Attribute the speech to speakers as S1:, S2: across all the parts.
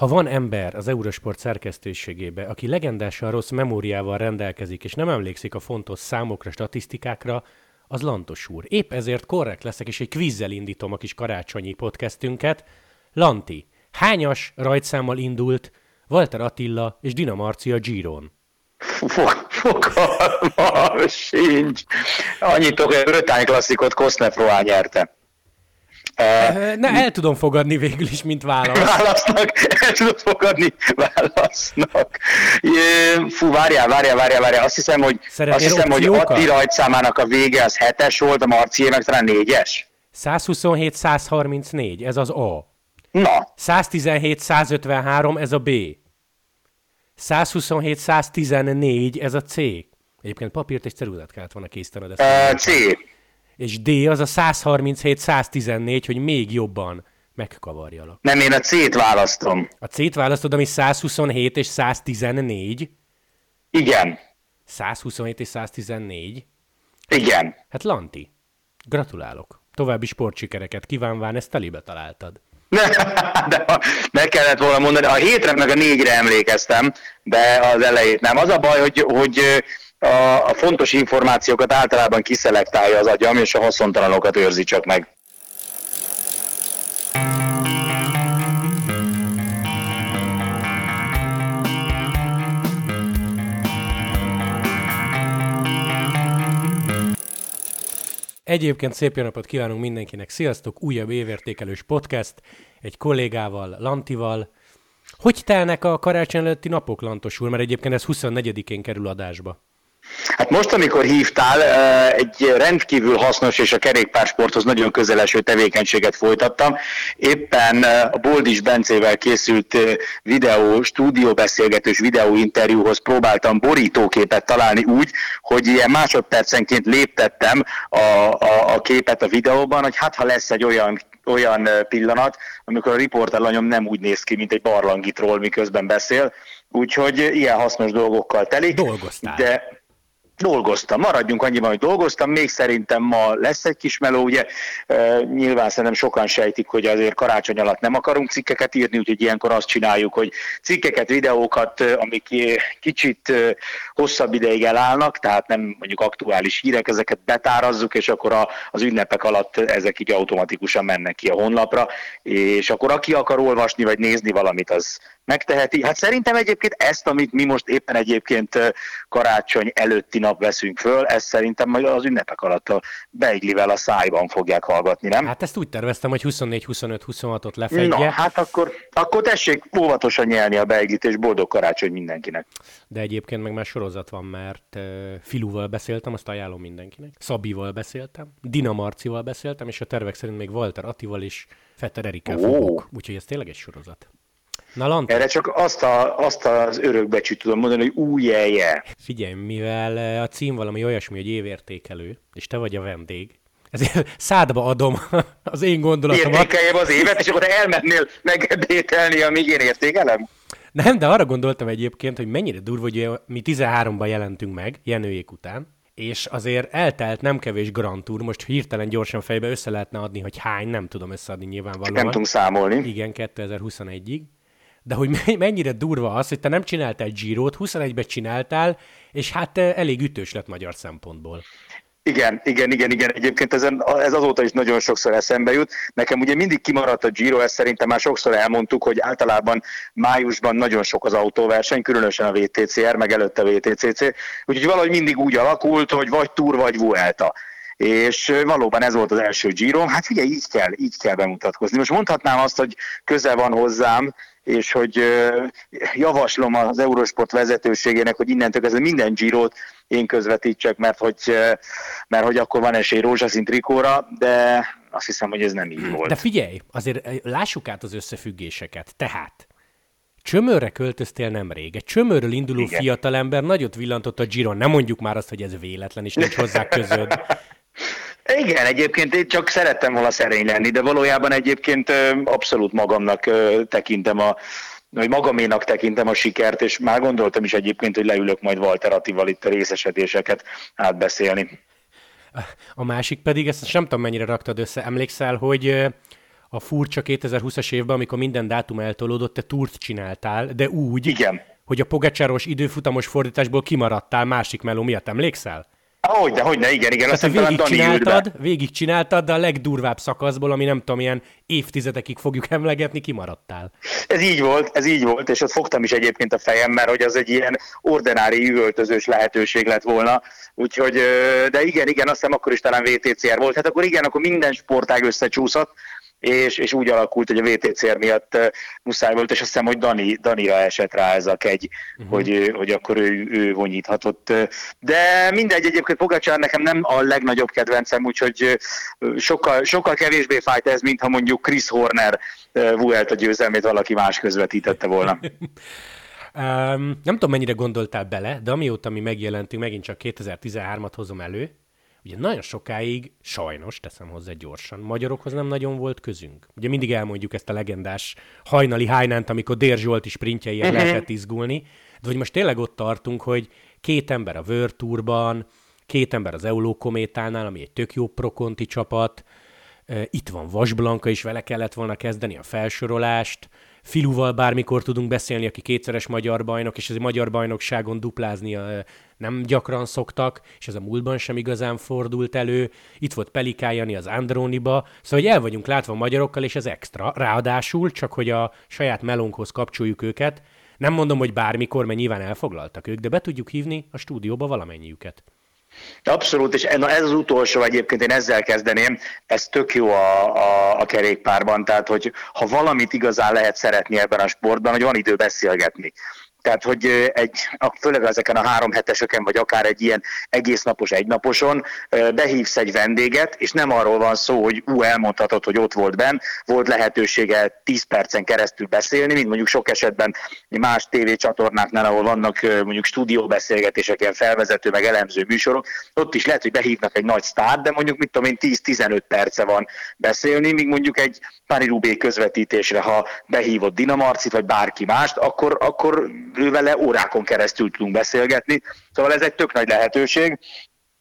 S1: Ha van ember az Eurosport szerkesztőségébe, aki legendásan rossz memóriával rendelkezik, és nem emlékszik a fontos számokra, statisztikákra, az Lantos úr. Épp ezért korrekt leszek, és egy kvízzel indítom a kis karácsonyi podcastünket. Lanti, hányas rajtszámmal indult Walter Attila és Dina Marcia Giron?
S2: Fogalmam sincs. Annyit hogy a Brötány klasszikot Kosznefroá nyerte.
S1: Ne, el tudom fogadni végül is, mint válasz.
S2: Válasznak, el tudod fogadni, válasznak. Fú, várjál, várjál, várjál, várjál. Azt hiszem, hogy, azt hiszem, hogy Atti rajtszámának a vége az hetes volt, a Marcié meg talán négyes.
S1: 127-134, ez az A.
S2: Na.
S1: 117-153, ez a B. 127-114, ez a C. Egyébként papírt és ceruzát kellett volna készítened.
S2: Uh, C
S1: és D az a 137-114, hogy még jobban megkavarjalak.
S2: Nem, én a C-t választom.
S1: A C-t választod, ami 127 és 114?
S2: Igen.
S1: 127 és 114?
S2: Igen.
S1: Hát Lanti, gratulálok. További sportsikereket kívánván, ezt telibe találtad.
S2: de meg kellett volna mondani, a hétre meg a négyre emlékeztem, de az elejét nem. Az a baj, hogy, hogy a, a fontos információkat általában kiszelektálja az agyam, és a haszontalanokat őrzi csak meg.
S1: Egyébként szép jó napot kívánunk mindenkinek. Sziasztok, újabb évértékelős podcast, egy kollégával, Lantival. Hogy telnek a karácsony előtti napok, Lantos úr? Mert egyébként ez 24-én kerül adásba.
S2: Hát most, amikor hívtál, egy rendkívül hasznos és a kerékpársporthoz nagyon közeleső tevékenységet folytattam. Éppen a Boldis Bencével készült videó, stúdióbeszélgetős videóinterjúhoz próbáltam borítóképet találni úgy, hogy ilyen másodpercenként léptettem a, a, a képet a videóban, hogy hát ha lesz egy olyan olyan pillanat, amikor a riporterlanyom nem úgy néz ki, mint egy barlangitról, miközben beszél. Úgyhogy ilyen hasznos dolgokkal telik.
S1: Dolgoztál.
S2: De dolgoztam, maradjunk annyiban, hogy dolgoztam, még szerintem ma lesz egy kis meló, ugye? Nyilván szerintem sokan sejtik, hogy azért karácsony alatt nem akarunk cikkeket írni, úgyhogy ilyenkor azt csináljuk, hogy cikkeket, videókat, amik kicsit hosszabb ideig elállnak, tehát nem mondjuk aktuális hírek, ezeket betárazzuk, és akkor az ünnepek alatt ezek így automatikusan mennek ki a honlapra, és akkor aki akar olvasni vagy nézni valamit, az megteheti. Hát szerintem egyébként ezt, amit mi most éppen egyébként karácsony előtti nap veszünk föl, ezt szerintem majd az ünnepek alatt a beiglivel a szájban fogják hallgatni, nem?
S1: Hát ezt úgy terveztem, hogy 24-25-26-ot lefedje.
S2: Na, hát akkor, akkor tessék óvatosan nyelni a beiglit, és boldog karácsony mindenkinek.
S1: De egyébként meg már sorozat van, mert uh, Filúval beszéltem, azt ajánlom mindenkinek. Szabival beszéltem, Dina Marcival beszéltem, és a tervek szerint még Walter Attival is Fetter Erikkel oh. fogok. Úgyhogy ez tényleg egy sorozat.
S2: Na, Lanta. Erre csak azt, a, azt az örökbecsüt tudom mondani, hogy új jelje.
S1: Figyelj, mivel eh, a cím valami olyasmi, hogy évértékelő, és te vagy a vendég, ezért szádba adom az én gondolatomat.
S2: Értékeljem az évet, és akkor elmennél megdételni, amíg én értékelem?
S1: Nem, de arra gondoltam egyébként, hogy mennyire durva, hogy mi 13-ban jelentünk meg, Jenőjék után, és azért eltelt nem kevés Grand Tour, most hirtelen gyorsan fejbe össze lehetne adni, hogy hány, nem tudom összeadni nyilvánvalóan.
S2: Nem tudunk számolni.
S1: Igen, 2021-ig de hogy mennyire durva az, hogy te nem csináltál Girot, 21-ben csináltál, és hát eh, elég ütős lett magyar szempontból.
S2: Igen, igen, igen, igen. Egyébként ezen, ez azóta is nagyon sokszor eszembe jut. Nekem ugye mindig kimaradt a Giro, ezt szerintem már sokszor elmondtuk, hogy általában májusban nagyon sok az autóverseny, különösen a VTCR, meg előtte a VTCC. Úgyhogy valahogy mindig úgy alakult, hogy vagy Tour, vagy Vuelta és valóban ez volt az első Giro. Hát figyelj, így kell, így kell bemutatkozni. Most mondhatnám azt, hogy köze van hozzám, és hogy javaslom az Eurosport vezetőségének, hogy innentől kezdve minden Girot én közvetítsek, mert hogy, mert hogy akkor van esély rózsaszín trikóra, de azt hiszem, hogy ez nem így volt.
S1: De figyelj, azért lássuk át az összefüggéseket. Tehát Csömörre költöztél nemrég. Egy csömörről induló Igen. fiatalember nagyot villantott a Giron. Nem mondjuk már azt, hogy ez véletlen, és nincs hozzá közöd.
S2: Igen, egyébként én csak szerettem volna szerény lenni, de valójában egyébként abszolút magamnak tekintem a, hogy magaménak tekintem a sikert, és már gondoltam is egyébként, hogy leülök majd Walter Attival itt a részesedéseket átbeszélni.
S1: A másik pedig, ezt nem tudom mennyire raktad össze, emlékszel, hogy a furcsa 2020-as évben, amikor minden dátum eltolódott, te túrt csináltál, de úgy,
S2: Igen.
S1: hogy a Pogacsáros időfutamos fordításból kimaradtál másik meló miatt, emlékszel?
S2: Hogy de, hogy ne, igen, igen.
S1: Azt végig csináltad, végig csináltad, de a legdurvább szakaszból, ami nem tudom, ilyen évtizedekig fogjuk emlegetni, kimaradtál.
S2: Ez így volt, ez így volt, és ott fogtam is egyébként a fejem, mert hogy az egy ilyen ordinári üvöltözős lehetőség lett volna. Úgyhogy, de igen, igen, azt hiszem akkor is talán VTCR volt. Hát akkor igen, akkor minden sportág összecsúszott, és, és úgy alakult, hogy a VTCR miatt uh, muszáj volt, és azt hiszem, hogy Dani, Danira esett rá ez a kegy, uh-huh. hogy, hogy akkor ő, ő vonyíthatott. De mindegy, egyébként Pogacsár nekem nem a legnagyobb kedvencem, úgyhogy sokkal, sokkal kevésbé fájt ez, mint ha mondjuk Chris Horner uh, a győzelmét valaki más közvetítette volna.
S1: Um, nem tudom, mennyire gondoltál bele, de amióta mi megjelentünk, megint csak 2013-at hozom elő, Ugye nagyon sokáig, sajnos, teszem hozzá gyorsan, magyarokhoz nem nagyon volt közünk. Ugye mindig elmondjuk ezt a legendás hajnali hájnánt, amikor Dér Zsolti sprintjeiért uh-huh. lehetett izgulni, de hogy most tényleg ott tartunk, hogy két ember a World Tourban, két ember az Euló Kométánál, ami egy tök jó prokonti csapat, itt van Vasblanka is, vele kellett volna kezdeni a felsorolást, Filuval bármikor tudunk beszélni, aki kétszeres magyar bajnok, és ez a magyar bajnokságon duplázni nem gyakran szoktak, és ez a múltban sem igazán fordult elő. Itt volt Pelikájani az Andróniba, szóval hogy el vagyunk látva magyarokkal, és ez extra. Ráadásul, csak hogy a saját melónkhoz kapcsoljuk őket, nem mondom, hogy bármikor, mert nyilván elfoglaltak ők, de be tudjuk hívni a stúdióba valamennyiüket.
S2: Abszolút, és ez az utolsó egyébként, én ezzel kezdeném, ez tök jó a, a, a kerékpárban, tehát hogy ha valamit igazán lehet szeretni ebben a sportban, hogy van idő beszélgetni. Tehát, hogy egy, főleg ezeken a három heteseken, vagy akár egy ilyen egész napos, egynaposon behívsz egy vendéget, és nem arról van szó, hogy ú, elmondhatod, hogy ott volt benn, volt lehetősége 10 percen keresztül beszélni, mint mondjuk sok esetben más tévécsatornáknál, ahol vannak mondjuk stúdióbeszélgetések, ilyen felvezető, meg elemző műsorok, ott is lehet, hogy behívnak egy nagy sztár, de mondjuk mit tudom én, 10-15 perce van beszélni, míg mondjuk egy Pári Rubé közvetítésre, ha behívott Dinamarcit, vagy bárki mást, akkor, akkor vele órákon keresztül tudunk beszélgetni. Szóval ez egy tök nagy lehetőség,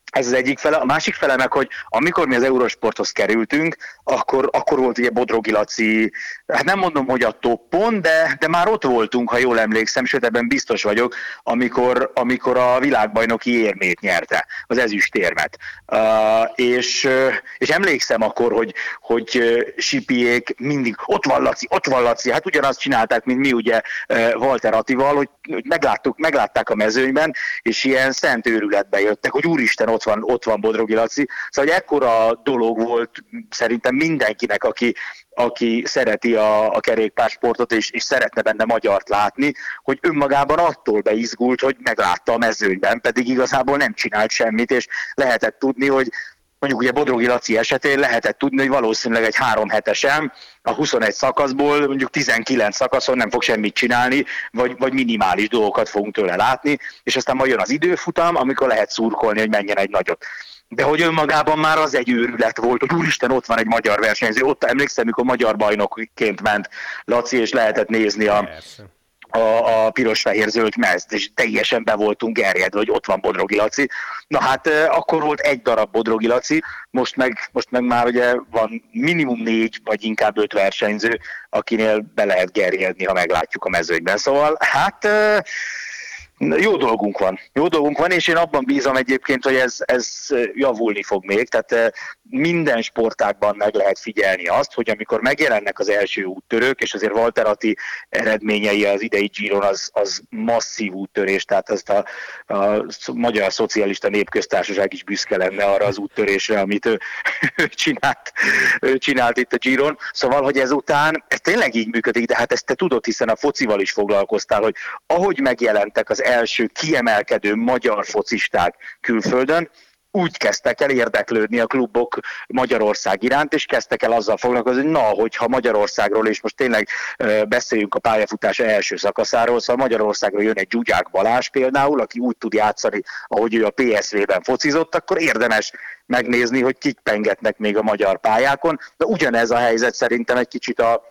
S2: ez az egyik fele. A másik fele meg, hogy amikor mi az Eurosporthoz kerültünk, akkor, akkor volt ugye Bodrogi Laci, hát nem mondom, hogy a toppon, de, de már ott voltunk, ha jól emlékszem, sőt ebben biztos vagyok, amikor, amikor a világbajnoki érmét nyerte, az ezüstérmet. Uh, és, és emlékszem akkor, hogy, hogy Sipiék mindig, ott van Laci, ott van Laci, hát ugyanazt csinálták, mint mi ugye Walter Attival, hogy megláttuk, meglátták a mezőnyben, és ilyen szent őrületbe jöttek, hogy úristen, ott van, ott van Bodrogi Laci. Szóval egy ekkora dolog volt szerintem mindenkinek, aki, aki szereti a, a kerékpársportot, és, és szeretne benne magyart látni, hogy önmagában attól beizgult, hogy meglátta a mezőnyben, pedig igazából nem csinált semmit, és lehetett tudni, hogy mondjuk ugye Bodrogi Laci esetén lehetett tudni, hogy valószínűleg egy három hetesen a 21 szakaszból mondjuk 19 szakaszon nem fog semmit csinálni, vagy, vagy minimális dolgokat fogunk tőle látni, és aztán majd jön az időfutam, amikor lehet szurkolni, hogy menjen egy nagyot. De hogy önmagában már az egy őrület volt, hogy úristen, ott van egy magyar versenyző. Ott emlékszem, mikor magyar bajnokként ment Laci, és lehetett nézni a, a, a piros-fehér-zöld mezt, és teljesen be voltunk gerjedve, hogy ott van Bodrogi Laci. Na hát akkor volt egy darab Bodrogi Laci, most meg, most meg már ugye van minimum négy, vagy inkább öt versenyző, akinél be lehet gerjedni, ha meglátjuk a mezőnyben. Szóval hát jó dolgunk van. Jó dolgunk van, és én abban bízom egyébként, hogy ez, ez javulni fog még. Tehát minden sportágban meg lehet figyelni azt, hogy amikor megjelennek az első úttörők, és azért Walter Atti eredményei az idei Giron az, az masszív úttörés, tehát azt a, a Magyar Szocialista Népköztársaság is büszke lenne arra az úttörésre, amit ő, ő, csinált, ő csinált itt a Giron. Szóval, hogy ezután ez tényleg így működik, de hát ezt te tudod, hiszen a focival is foglalkoztál, hogy ahogy megjelentek az első kiemelkedő magyar focisták külföldön, úgy kezdtek el érdeklődni a klubok Magyarország iránt, és kezdtek el azzal foglalkozni, hogy na, hogyha Magyarországról, és most tényleg beszéljünk a pályafutás első szakaszáról, szóval Magyarországról jön egy Gyugyák Balázs például, aki úgy tud játszani, ahogy ő a PSV-ben focizott, akkor érdemes megnézni, hogy kik pengetnek még a magyar pályákon, de ugyanez a helyzet szerintem egy kicsit a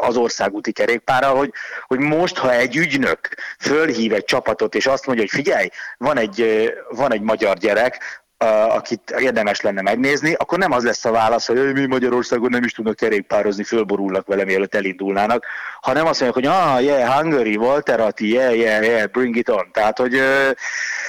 S2: az országúti kerékpárral, hogy, hogy most, ha egy ügynök fölhív egy csapatot, és azt mondja, hogy figyelj, van egy, van egy magyar gyerek, akit érdemes lenne megnézni, akkor nem az lesz a válasz, hogy mi Magyarországon nem is tudnak kerékpározni, fölborulnak vele, mielőtt elindulnának, hanem azt mondják, hogy ah, yeah, Hungary, Walter Atti, yeah, yeah, yeah, bring it on. Tehát, hogy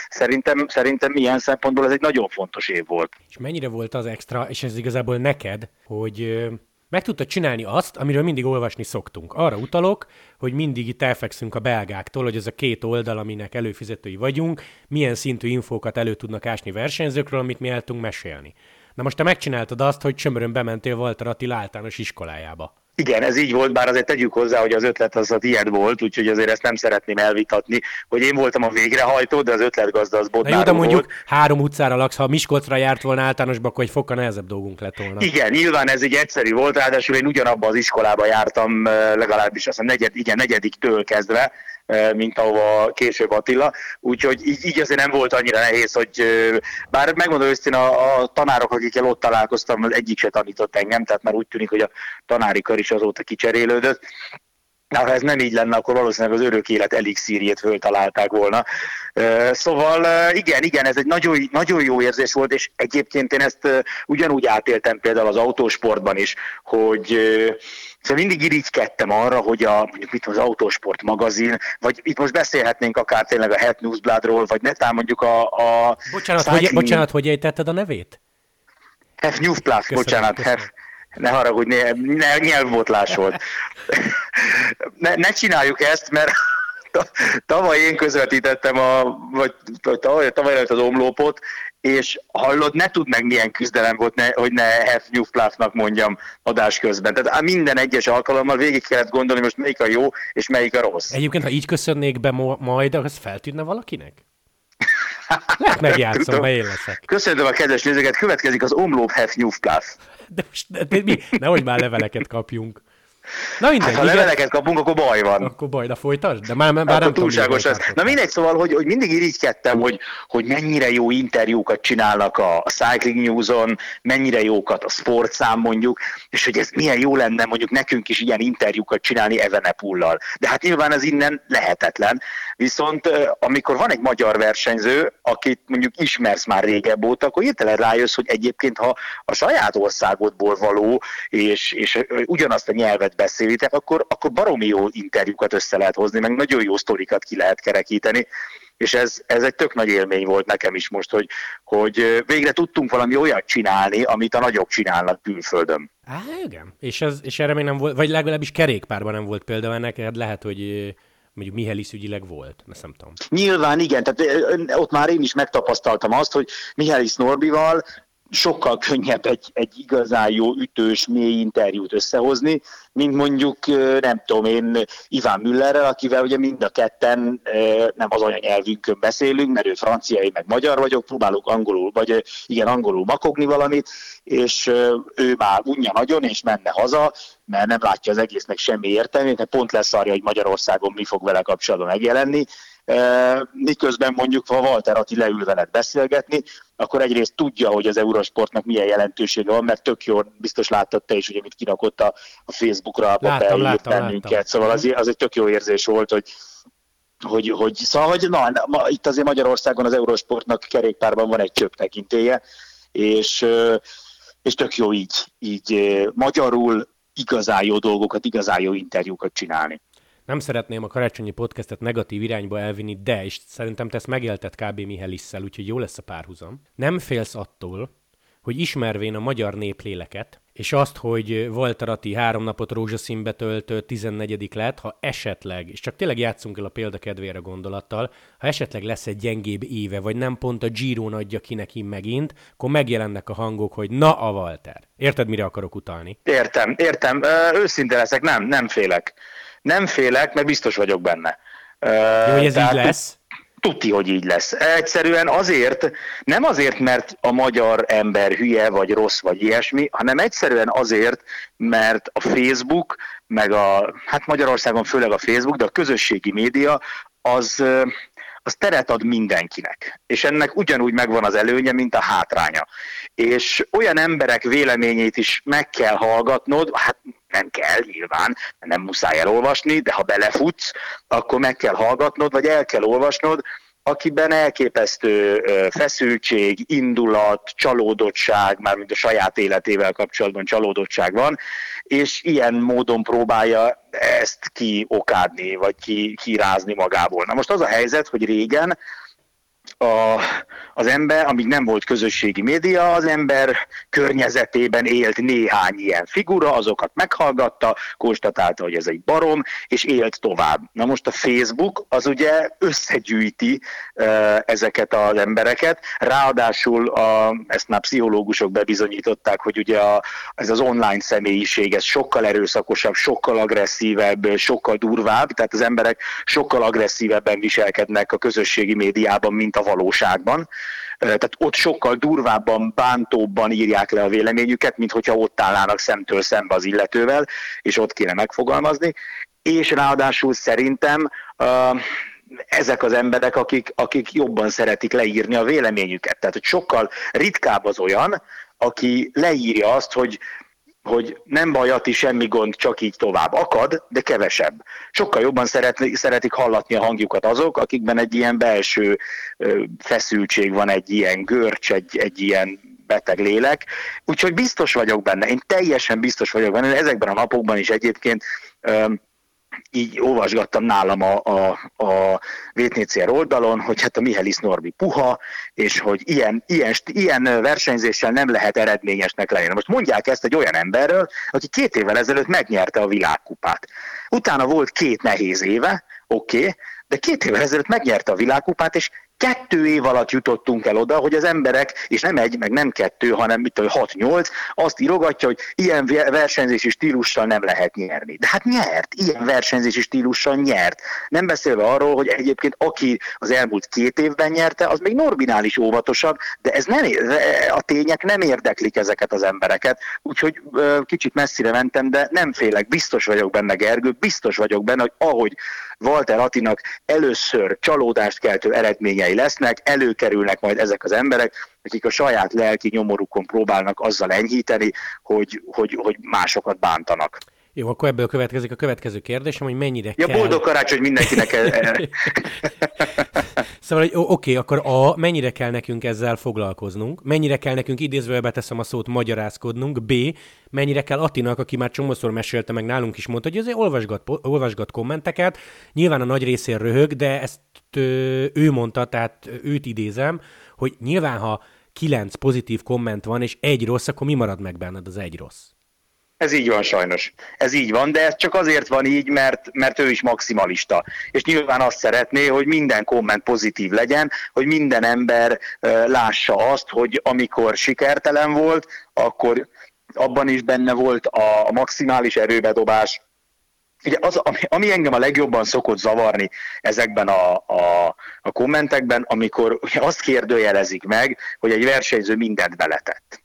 S2: szerintem, szerintem ilyen szempontból ez egy nagyon fontos év volt.
S1: És mennyire volt az extra, és ez igazából neked, hogy meg tudta csinálni azt, amiről mindig olvasni szoktunk. Arra utalok, hogy mindig itt elfekszünk a belgáktól, hogy ez a két oldal, aminek előfizetői vagyunk, milyen szintű infókat elő tudnak ásni versenyzőkről, amit mi el tudunk mesélni. Na most te megcsináltad azt, hogy csömörön bementél Walter Attila általános iskolájába.
S2: Igen, ez így volt, bár azért tegyük hozzá, hogy az ötlet az a tiéd volt, úgyhogy azért ezt nem szeretném elvitatni, hogy én voltam a végrehajtó, de az ötletgazda az
S1: Bodnár jó, de mondjuk volt. három utcára laksz, ha Miskolcra járt volna általánosba, akkor egy fokkal nehezebb dolgunk lett volna.
S2: Igen, nyilván ez egy egyszerű volt, ráadásul én ugyanabban az iskolába jártam legalábbis azt negyed, igen, negyediktől kezdve, mint ahova később Attila. Úgyhogy így, így azért nem volt annyira nehéz, hogy bár megmondom őszintén, a, a tanárok, akikkel ott találkoztam, az egyik se tanított engem, tehát már úgy tűnik, hogy a tanári kör is azóta kicserélődött. Na, ha ez nem így lenne, akkor valószínűleg az örök élet elixírjét föltalálták volna. Szóval igen, igen, ez egy nagyon, nagyon jó érzés volt, és egyébként én ezt ugyanúgy átéltem például az autósportban is, hogy Szóval mindig irigykedtem arra, hogy a, mondjuk itt az Autosport magazin, vagy itt most beszélhetnénk akár tényleg a Het Newsbladról, vagy netán mondjuk a, a
S1: bocsánat, cycling... hogy, bocsánat, hogy ejtetted a nevét?
S2: Hef Newsblad, bocsánat, köszönöm. Hef, ne haragudj, ne, ne, nyelvbotlás volt. ne, ne csináljuk ezt, mert tavaly én közvetítettem a, vagy tavaly, tavaly előtt az omlópot, és hallod, ne tud meg milyen küzdelem volt, ne, hogy ne Hef Nyufpláfnak mondjam adás közben. Tehát minden egyes alkalommal végig kellett gondolni, most melyik a jó, és melyik a rossz.
S1: Egyébként, ha így köszönnék be majd, az feltűnne valakinek? Lehet megjátszom, mert én leszek.
S2: Köszönöm a kedves nézőket, következik az Omlóp Hef Nyufpláf.
S1: De most de mi? Nehogy már leveleket kapjunk.
S2: Na mindegy, hát, ha igen. leveleket kapunk, akkor baj van.
S1: Akkor baj, de folytasd? De már, már akkor nem túlságos
S2: tudom, ez. Na mindegy, szóval, hogy, hogy mindig irigykedtem, hogy, hogy mennyire jó interjúkat csinálnak a, a Cycling News-on, mennyire jókat a sportszám mondjuk, és hogy ez milyen jó lenne mondjuk nekünk is ilyen interjúkat csinálni Evenepullal. De hát nyilván ez innen lehetetlen. Viszont amikor van egy magyar versenyző, akit mondjuk ismersz már régebb óta, akkor hirtelen rájössz, hogy egyébként ha a saját országodból való, és, és ugyanazt a nyelvet beszélitek, akkor, akkor baromi jó interjúkat össze lehet hozni, meg nagyon jó sztorikat ki lehet kerekíteni, és ez, ez egy tök nagy élmény volt nekem is most, hogy, hogy végre tudtunk valami olyat csinálni, amit a nagyok csinálnak külföldön.
S1: Á, igen. És, ez, és erre még nem volt, vagy legalábbis kerékpárban nem volt példa ennek, lehet, hogy mondjuk Mihelis ügyileg volt, ezt nem tudom.
S2: Nyilván igen, tehát ott már én is megtapasztaltam azt, hogy Mihelis Norbival sokkal könnyebb egy, egy igazán jó, ütős, mély interjút összehozni, mint mondjuk, nem tudom én, Iván Müllerrel, akivel ugye mind a ketten nem az anyanyelvünkön beszélünk, mert ő francia, én meg magyar vagyok, próbálok angolul, vagy igen, angolul makogni valamit, és ő már unja nagyon, és menne haza, mert nem látja az egésznek semmi értelmét, mert pont lesz arja, hogy Magyarországon mi fog vele kapcsolatban megjelenni, miközben mondjuk, ha Walter Atti leül veled beszélgetni, akkor egyrészt tudja, hogy az Eurosportnak milyen jelentősége van, mert tök jó, biztos láttad te is, hogy amit kirakott a, a Facebookra, a
S1: láttam, láttam, bennünket, láttam.
S2: szóval az, az egy tök jó érzés volt, hogy hogy, hogy szóval, hogy na, ma, itt azért Magyarországon az Eurosportnak kerékpárban van egy csöpp tekintélye, és, és tök jó így, így magyarul igazán jó dolgokat, igazán jó interjúkat csinálni
S1: nem szeretném a karácsonyi podcastet negatív irányba elvinni, de, és szerintem te ezt megélted kb. Mihelisszel, úgyhogy jó lesz a párhuzam. Nem félsz attól, hogy ismervén a magyar népléleket, és azt, hogy Walter Atti három napot rózsaszínbe töltő 14 lett, ha esetleg, és csak tényleg játszunk el a példa kedvére gondolattal, ha esetleg lesz egy gyengébb éve, vagy nem pont a Giron adja ki neki megint, akkor megjelennek a hangok, hogy na a Walter. Érted, mire akarok utalni?
S2: Értem, értem. Ö, őszinte leszek, nem, nem félek. Nem félek, mert biztos vagyok benne.
S1: Jó, hogy ez Tehát, így lesz?
S2: Tuti, hogy így lesz. Egyszerűen azért, nem azért, mert a magyar ember hülye, vagy rossz, vagy ilyesmi, hanem egyszerűen azért, mert a Facebook, meg a, hát Magyarországon főleg a Facebook, de a közösségi média, az, az teret ad mindenkinek. És ennek ugyanúgy megvan az előnye, mint a hátránya. És olyan emberek véleményét is meg kell hallgatnod, hát nem kell nyilván, nem muszáj elolvasni, de ha belefutsz, akkor meg kell hallgatnod, vagy el kell olvasnod, akiben elképesztő feszültség, indulat, csalódottság, mármint a saját életével kapcsolatban csalódottság van, és ilyen módon próbálja ezt kiokádni, vagy ki, kirázni magából. Na most az a helyzet, hogy régen a, az ember, amíg nem volt közösségi média, az ember környezetében élt néhány ilyen figura, azokat meghallgatta, konstatálta, hogy ez egy barom, és élt tovább. Na most a Facebook az ugye összegyűjti uh, ezeket az embereket, ráadásul a, ezt már pszichológusok bebizonyították, hogy ugye a, ez az online személyiség, ez sokkal erőszakosabb, sokkal agresszívebb, sokkal durvább, tehát az emberek sokkal agresszívebben viselkednek a közösségi médiában, mint a valóságban. Tehát ott sokkal durvábban, bántóbban írják le a véleményüket, mint hogyha ott állnának szemtől szembe az illetővel, és ott kéne megfogalmazni. És ráadásul szerintem ezek az emberek, akik, akik jobban szeretik leírni a véleményüket. Tehát, hogy sokkal ritkább az olyan, aki leírja azt, hogy hogy nem baj, Ati, semmi gond, csak így tovább. Akad, de kevesebb. Sokkal jobban szeretni, szeretik hallatni a hangjukat azok, akikben egy ilyen belső feszültség van, egy ilyen görcs, egy, egy ilyen beteg lélek. Úgyhogy biztos vagyok benne, én teljesen biztos vagyok benne, ezekben a napokban is egyébként így olvasgattam nálam a, a, a VTCR oldalon, hogy hát a Mihelis Norbi puha, és hogy ilyen, ilyen, ilyen versenyzéssel nem lehet eredményesnek lenni. Most mondják ezt egy olyan emberről, aki két évvel ezelőtt megnyerte a világkupát. Utána volt két nehéz éve, oké, okay, de két évvel ezelőtt megnyerte a világkupát, és kettő év alatt jutottunk el oda, hogy az emberek, és nem egy, meg nem kettő, hanem mit tudom, hat-nyolc, azt írogatja, hogy ilyen versenyzési stílussal nem lehet nyerni. De hát nyert, ilyen versenyzési stílussal nyert. Nem beszélve arról, hogy egyébként aki az elmúlt két évben nyerte, az még Norbinál is óvatosabb, de ez nem, a tények nem érdeklik ezeket az embereket, úgyhogy kicsit messzire mentem, de nem félek, biztos vagyok benne, Gergő, biztos vagyok benne, hogy ahogy Walter Atinak először csalódást keltő eredményei lesznek, előkerülnek majd ezek az emberek, akik a saját lelki nyomorukon próbálnak azzal enyhíteni, hogy, hogy, hogy másokat bántanak.
S1: Jó, akkor ebből következik a következő kérdésem, hogy mennyire
S2: ja,
S1: kell...
S2: boldog karácsony mindenkinek!
S1: szóval, hogy oké, okay, akkor A, mennyire kell nekünk ezzel foglalkoznunk, mennyire kell nekünk idézőjelbe teszem a szót magyarázkodnunk, B, mennyire kell Attinak, aki már csomószor mesélte meg nálunk is mondta, hogy azért olvasgat, olvasgat kommenteket, nyilván a nagy részén röhög, de ezt ő mondta, tehát őt idézem, hogy nyilván ha kilenc pozitív komment van, és egy rossz, akkor mi marad meg benned az egy rossz?
S2: Ez így van sajnos. Ez így van, de ez csak azért van így, mert, mert ő is maximalista. És nyilván azt szeretné, hogy minden komment pozitív legyen, hogy minden ember lássa azt, hogy amikor sikertelen volt, akkor abban is benne volt a maximális erőbedobás, Ugye az, ami, ami engem a legjobban szokott zavarni ezekben a, a, a kommentekben, amikor azt kérdőjelezik meg, hogy egy versenyző mindent beletett.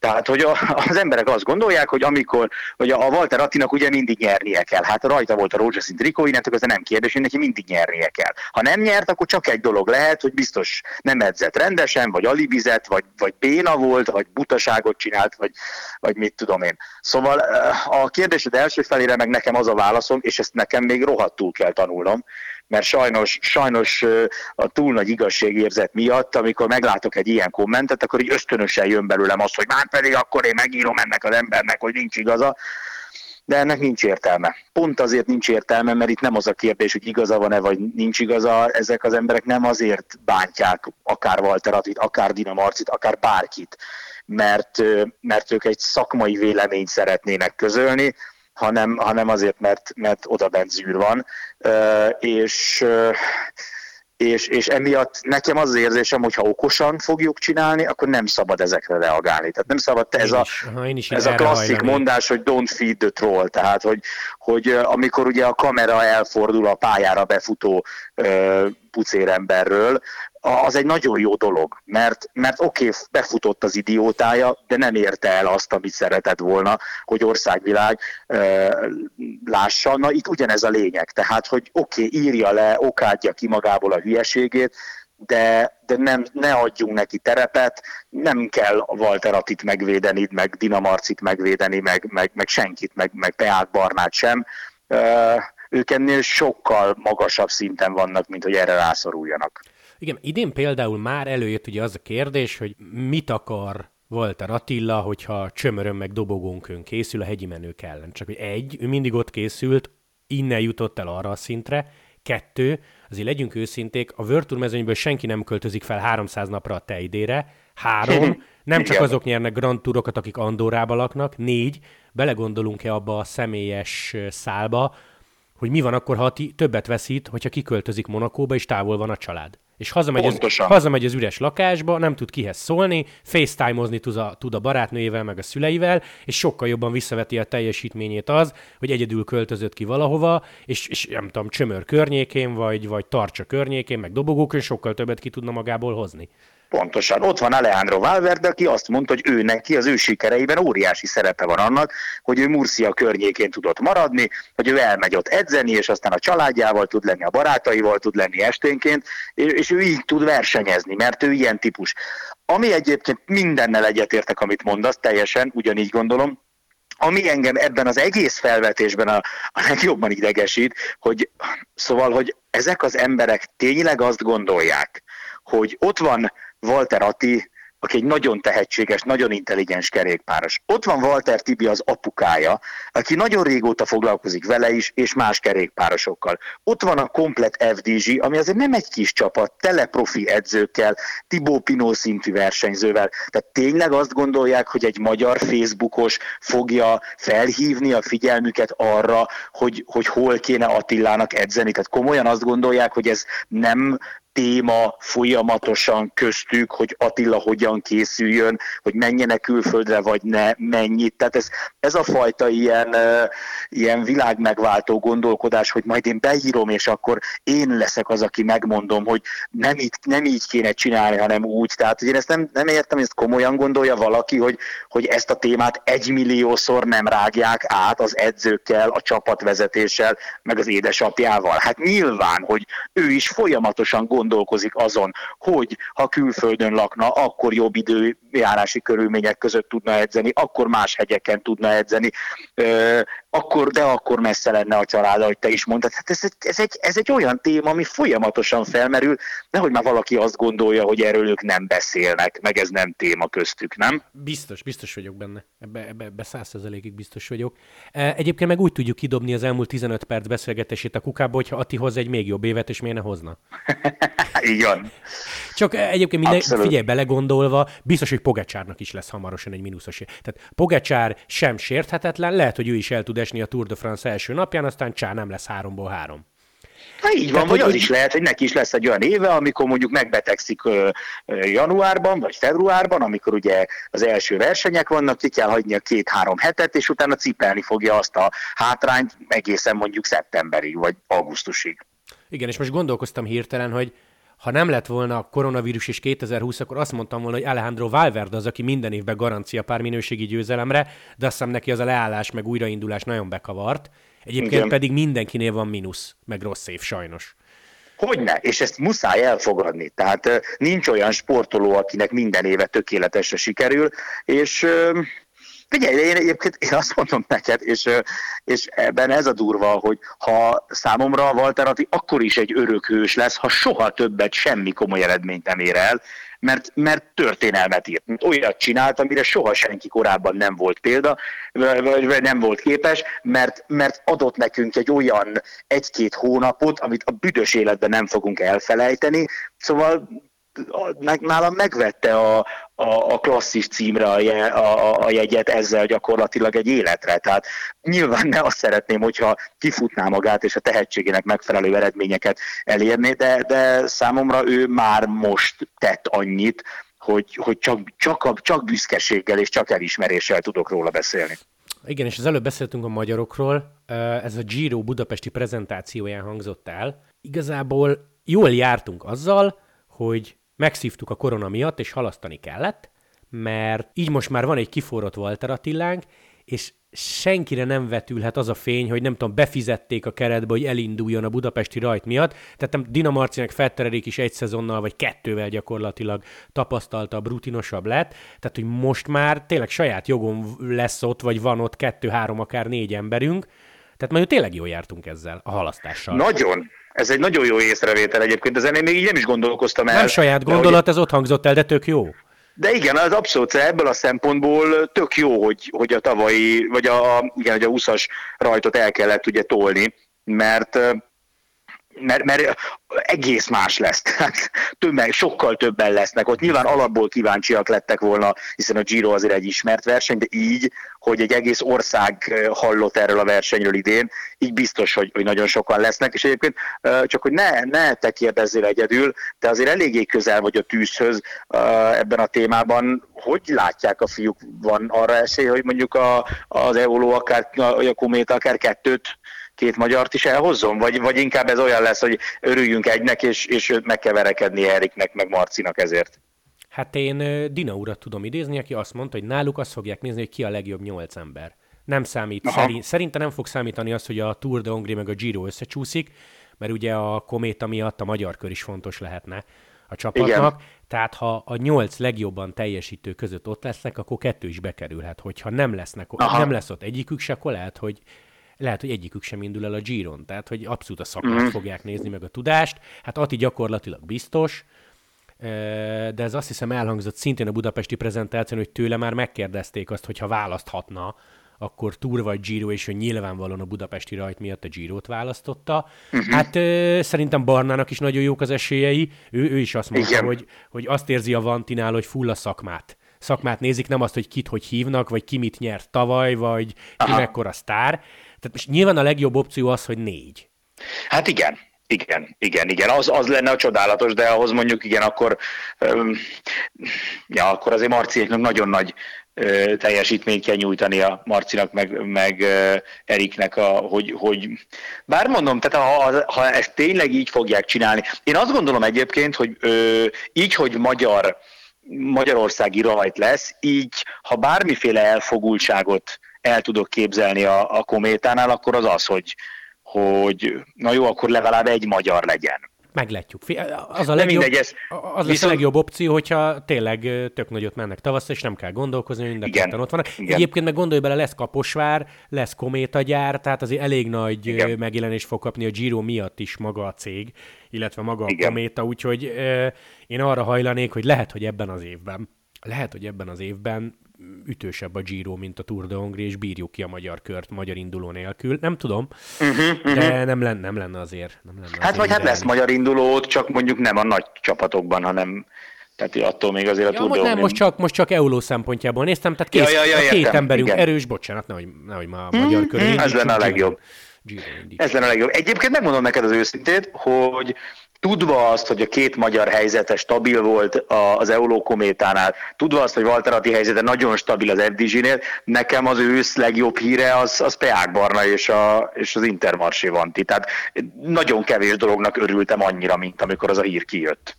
S2: Tehát, hogy a, az emberek azt gondolják, hogy amikor, hogy a Walter Attinak ugye mindig nyernie kell. Hát rajta volt a rózsaszín trikó, innentől ez nem kérdés, hogy neki mindig nyernie kell. Ha nem nyert, akkor csak egy dolog lehet, hogy biztos nem edzett rendesen, vagy alibizett, vagy, vagy béna volt, vagy butaságot csinált, vagy, vagy mit tudom én. Szóval eh, a kérdésed első felére meg nekem az a válaszom, és ezt nekem még rohadtul kell tanulnom, mert sajnos, sajnos a túl nagy igazságérzet miatt, amikor meglátok egy ilyen kommentet, akkor így ösztönösen jön belőlem az, hogy már pedig akkor én megírom ennek az embernek, hogy nincs igaza, de ennek nincs értelme. Pont azért nincs értelme, mert itt nem az a kérdés, hogy igaza van-e, vagy nincs igaza, ezek az emberek nem azért bántják akár Walter Attit, akár Dina Marcit, akár bárkit, mert, mert ők egy szakmai véleményt szeretnének közölni, hanem, hanem azért, mert, mert oda bent zűr van, és, és, és emiatt nekem az az érzésem, hogy ha okosan fogjuk csinálni, akkor nem szabad ezekre reagálni. Tehát nem szabad te ez, a, ez a klasszik hajlani. mondás, hogy don't feed the troll, tehát hogy, hogy amikor ugye a kamera elfordul a pályára befutó pucéremberről, az egy nagyon jó dolog, mert, mert oké, okay, befutott az idiótája, de nem érte el azt, amit szeretett volna, hogy országvilág e, lássa. Na itt ugyanez a lényeg, tehát, hogy oké, okay, írja le, okádja ki magából a hülyeségét, de, de nem, ne adjunk neki terepet, nem kell Walter Attit megvédeni, meg Dinamarcit megvédeni, meg, meg, meg senkit, meg, meg Peát Barnát sem. E, ők ennél sokkal magasabb szinten vannak, mint hogy erre rászoruljanak.
S1: Igen, idén például már előjött ugye az a kérdés, hogy mit akar Walter Attila, hogyha csömörön meg dobogónkön készül a hegyi menők ellen. Csak hogy egy, ő mindig ott készült, innen jutott el arra a szintre, kettő, azért legyünk őszinték, a Tour mezőnyből senki nem költözik fel 300 napra a tejdére, három, nem csak azok nyernek Grand Tourokat, akik Andorrába laknak, négy, belegondolunk-e abba a személyes szálba, hogy mi van akkor, ha ti többet veszít, hogyha kiköltözik Monakóba, és távol van a család. És hazamegy az, hazamegy az üres lakásba, nem tud kihez szólni, facetime-ozni tud a, tud a barátnőjével, meg a szüleivel, és sokkal jobban visszaveti a teljesítményét az, hogy egyedül költözött ki valahova, és, és nem tudom, csömör környékén, vagy, vagy tartsa környékén, meg dobogókön sokkal többet ki tudna magából hozni.
S2: Pontosan. Ott van Alejandro Valverde, aki azt mondta, hogy ő neki az ő sikereiben óriási szerepe van annak, hogy ő Murcia környékén tudott maradni, hogy ő elmegy ott edzeni, és aztán a családjával tud lenni, a barátaival tud lenni esténként, és ő így tud versenyezni, mert ő ilyen típus. Ami egyébként mindennel egyetértek, amit mondasz, teljesen ugyanígy gondolom, ami engem ebben az egész felvetésben a, a legjobban idegesít, hogy szóval, hogy ezek az emberek tényleg azt gondolják, hogy ott van Walter Atti, aki egy nagyon tehetséges, nagyon intelligens kerékpáros. Ott van Walter Tibi az apukája, aki nagyon régóta foglalkozik vele is, és más kerékpárosokkal. Ott van a komplet FDG, ami azért nem egy kis csapat, tele profi edzőkkel, Tibó Pinó szintű versenyzővel. Tehát tényleg azt gondolják, hogy egy magyar Facebookos fogja felhívni a figyelmüket arra, hogy, hogy hol kéne Attilának edzeni. Tehát komolyan azt gondolják, hogy ez nem téma folyamatosan köztük, hogy Attila hogyan készüljön, hogy menjenek külföldre, vagy ne, mennyit. Tehát ez, ez a fajta ilyen, ilyen világmegváltó gondolkodás, hogy majd én beírom, és akkor én leszek az, aki megmondom, hogy nem így, nem így kéne csinálni, hanem úgy. Tehát hogy én ezt nem, nem értem, ezt komolyan gondolja valaki, hogy, hogy ezt a témát egymilliószor nem rágják át az edzőkkel, a csapatvezetéssel, meg az édesapjával. Hát nyilván, hogy ő is folyamatosan gondol gondolkozik azon, hogy ha külföldön lakna, akkor jobb időjárási körülmények között tudna edzeni, akkor más hegyeken tudna edzeni, akkor, de akkor messze lenne a család, ahogy te is mondtad. Hát ez, ez, egy, ez egy olyan téma, ami folyamatosan felmerül, nehogy már valaki azt gondolja, hogy erről ők nem beszélnek, meg ez nem téma köztük, nem?
S1: Biztos, biztos vagyok benne. Ebbe, ebbe, ebbe százszerzelékig biztos vagyok. E, egyébként meg úgy tudjuk kidobni az elmúlt 15 perc beszélgetését a kukába, hogyha Ati hoz egy még jobb évet, és miért ne hozna?
S2: Igen.
S1: Csak egyébként minden, Abszolút. figyelj, belegondolva, biztos, hogy Pogacsárnak is lesz hamarosan egy mínuszos. Tehát Pogacsár sem sérthetetlen, lehet, hogy ő is el tud esni a Tour de France első napján, aztán csá nem lesz háromból három.
S2: Hát így van, vagy az is lehet, hogy neki is lesz egy olyan éve, amikor mondjuk megbetegszik januárban, vagy februárban, amikor ugye az első versenyek vannak, ki kell hagyni a két-három hetet, és utána cipelni fogja azt a hátrányt egészen mondjuk szeptemberig, vagy augusztusig.
S1: Igen, és most gondolkoztam hirtelen, hogy ha nem lett volna a koronavírus és 2020, akkor azt mondtam volna, hogy Alejandro Valverde az, aki minden évben garancia pár minőségi győzelemre, de azt hiszem neki az a leállás meg újraindulás nagyon bekavart. Egyébként Igen. pedig mindenkinél van mínusz, meg rossz év sajnos.
S2: Hogyne, és ezt muszáj elfogadni. Tehát nincs olyan sportoló, akinek minden éve tökéletesre sikerül, és Figyelj, én egyébként én azt mondom neked, és, és ebben ez a durva, hogy ha számomra Walter Atti akkor is egy örökhős lesz, ha soha többet semmi komoly eredményt nem ér el, mert, mert történelmet írt. Olyat csinált, amire soha senki korábban nem volt példa, vagy nem volt képes, mert, mert adott nekünk egy olyan egy-két hónapot, amit a büdös életben nem fogunk elfelejteni. Szóval nálam megvette a, a, a klasszis címre a, a, a jegyet ezzel gyakorlatilag egy életre. Tehát nyilván ne azt szeretném, hogyha kifutná magát és a tehetségének megfelelő eredményeket elérné, de, de számomra ő már most tett annyit, hogy, hogy csak, csak, csak büszkeséggel és csak elismeréssel tudok róla beszélni.
S1: Igen, és az előbb beszéltünk a magyarokról, ez a Giro budapesti prezentációján hangzott el. Igazából jól jártunk azzal, hogy megszívtuk a korona miatt, és halasztani kellett, mert így most már van egy kiforrott Walter Attilánk, és senkire nem vetülhet az a fény, hogy nem tudom, befizették a keretbe, hogy elinduljon a budapesti rajt miatt. Tehát nem Dina Marcinek Fetteredik is egy szezonnal, vagy kettővel gyakorlatilag tapasztalta, brutinosabb lett. Tehát, hogy most már tényleg saját jogon lesz ott, vagy van ott kettő, három, akár négy emberünk, Tehát majd tényleg jól jártunk ezzel, a halasztással.
S2: Nagyon. Ez egy nagyon jó észrevétel egyébként, ezen én még így nem is gondolkoztam el.
S1: Nem saját gondolat, ez ott hangzott el, de tök jó.
S2: De igen, az abszolút ebből a szempontból tök jó, hogy, hogy a tavalyi, vagy a, igen, hogy a 20-as rajtot el kellett ugye tolni, mert mert, mert egész más lesz. Tehát többek, sokkal többen lesznek. Ott nyilván alapból kíváncsiak lettek volna, hiszen a Giro azért egy ismert verseny, de így, hogy egy egész ország hallott erről a versenyről idén, így biztos, hogy, hogy nagyon sokan lesznek. És egyébként csak, hogy ne, ne te kérdezzél egyedül, de azért eléggé közel vagy a tűzhöz ebben a témában. Hogy látják a fiúk? Van arra esély, hogy mondjuk a, az Eoló akár, a Kométa akár kettőt két magyart is elhozzon? Vagy, vagy inkább ez olyan lesz, hogy örüljünk egynek, és, és meg kell verekedni Eriknek, meg Marcinak ezért?
S1: Hát én Dina urat tudom idézni, aki azt mondta, hogy náluk azt fogják nézni, hogy ki a legjobb nyolc ember. Nem számít, szerint, szerintem nem fog számítani az, hogy a Tour de Hongrie meg a Giro összecsúszik, mert ugye a kométa miatt a magyar kör is fontos lehetne a csapatnak. Igen. Tehát ha a nyolc legjobban teljesítő között ott lesznek, akkor kettő is bekerülhet. Hogyha nem, lesznek, Aha. nem lesz ott egyikük se, akkor lehet, hogy lehet, hogy egyikük sem indul el a Giron, tehát hogy abszolút a szakmát mm. fogják nézni, meg a tudást. Hát Ati gyakorlatilag biztos, de ez azt hiszem elhangzott szintén a budapesti prezentáción, hogy tőle már megkérdezték azt, hogy ha választhatna, akkor Tour vagy Giro, és ő nyilvánvalóan a budapesti rajt miatt a Girot választotta. Uh-huh. Hát ö, szerintem Barnának is nagyon jók az esélyei. Ő, ő is azt mondta, hogy, hogy azt érzi a Vantinál, hogy full a szakmát. Szakmát nézik, nem azt, hogy kit hogy hívnak, vagy ki mit nyert tavaly, vagy Aha. ki mekkora sztár. Tehát most nyilván a legjobb opció az, hogy négy.
S2: Hát igen, igen, igen, igen, az, az lenne a csodálatos, de ahhoz mondjuk igen, akkor, öm, ja, akkor azért Marciéknak nagyon nagy ö, teljesítményt kell nyújtani a Marcinak, meg, meg ö, Eriknek, a, hogy, hogy bár mondom, tehát ha, ha ezt tényleg így fogják csinálni, én azt gondolom egyébként, hogy ö, így, hogy magyar Magyarországi rajt lesz, így ha bármiféle elfogultságot el tudok képzelni a, a kométánál, akkor az az, hogy, hogy na jó, akkor legalább egy magyar legyen.
S1: Meglátjuk. Az a legjobb, mindegy, ez, az viszont... a legjobb opció, hogyha tényleg tök nagyot mennek tavasszal, és nem kell gondolkozni, mind a igen, ott vannak. Igen. Egyébként meg gondolj bele, lesz Kaposvár, lesz kométagyár, tehát azért elég nagy igen. megjelenés fog kapni a Giro miatt is maga a cég, illetve maga igen. a kométa, úgyhogy euh, én arra hajlanék, hogy lehet, hogy ebben az évben, lehet, hogy ebben az évben ütősebb a Giro, mint a Tour de Hongrie, és bírjuk ki a magyar kört magyar induló nélkül. Nem tudom, uh-huh, uh-huh. de nem lenne, nem lenne azért. Nem lenne
S2: hát azért vagy hát lesz magyar induló, csak mondjuk nem a nagy csapatokban, hanem tehát attól még azért a ja, Tour
S1: most, nem, most csak, most csak Euló szempontjából néztem, tehát kész, ja, ja, ja, a két emberünk igen. erős, bocsánat, nehogy, nehogy már a magyar körül.
S2: Mm, ez lenne a legjobb. Ez lenne a legjobb. Egyébként megmondom neked az őszintét, hogy tudva azt, hogy a két magyar helyzete stabil volt az Euló kométánál, tudva azt, hogy Walter Atti helyzete nagyon stabil az FDG-nél, nekem az ősz legjobb híre az, az Peák Barna és, a, és az Intermarché Vanti. Tehát nagyon kevés dolognak örültem annyira, mint amikor az a hír kijött.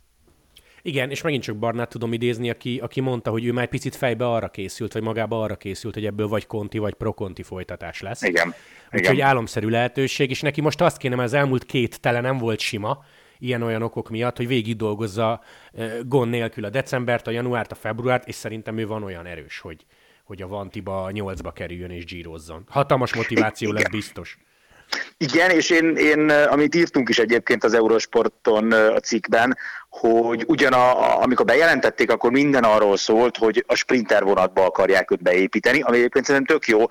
S1: Igen, és megint csak Barnát tudom idézni, aki, aki mondta, hogy ő már picit fejbe arra készült, vagy magába arra készült, hogy ebből vagy konti, vagy prokonti folytatás lesz.
S2: Igen.
S1: Úgyhogy álomszerű lehetőség, és neki most azt kéne, mert az elmúlt két tele nem volt sima, ilyen-olyan okok miatt, hogy végig dolgozza gond nélkül a decembert, a januárt, a februárt, és szerintem ő van olyan erős, hogy, hogy a Vantiba nyolcba kerüljön és gyírozzon. Hatalmas motiváció lesz biztos.
S2: Igen, és én, én, amit írtunk is egyébként az Eurosporton a cikkben, hogy ugyan a, amikor bejelentették, akkor minden arról szólt, hogy a sprinter vonatba akarják őt beépíteni, ami egyébként szerintem tök jó,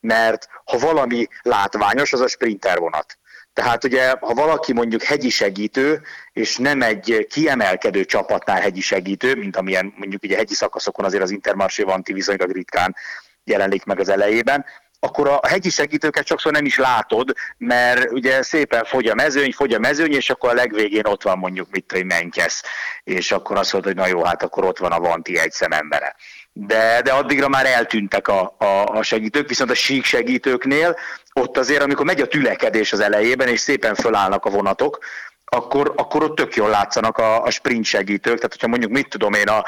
S2: mert ha valami látványos, az a sprinter vonat. Tehát ugye, ha valaki mondjuk hegyi segítő, és nem egy kiemelkedő csapatnál hegyi segítő, mint amilyen mondjuk ugye hegyi szakaszokon azért az Intermarché Vanti viszonylag ritkán jelenik meg az elejében, akkor a hegyi segítőket sokszor nem is látod, mert ugye szépen fogy a mezőny, fogy a mezőny, és akkor a legvégén ott van mondjuk mit hogy Menkesz, és akkor azt mondod, hogy na jó, hát akkor ott van a Vanti egy szemembere. De, de addigra már eltűntek a, a, a segítők, viszont a sík segítőknél ott azért, amikor megy a tülekedés az elejében, és szépen fölállnak a vonatok, akkor, akkor ott tök jól látszanak a, a sprint segítők, tehát hogyha mondjuk mit tudom én, a,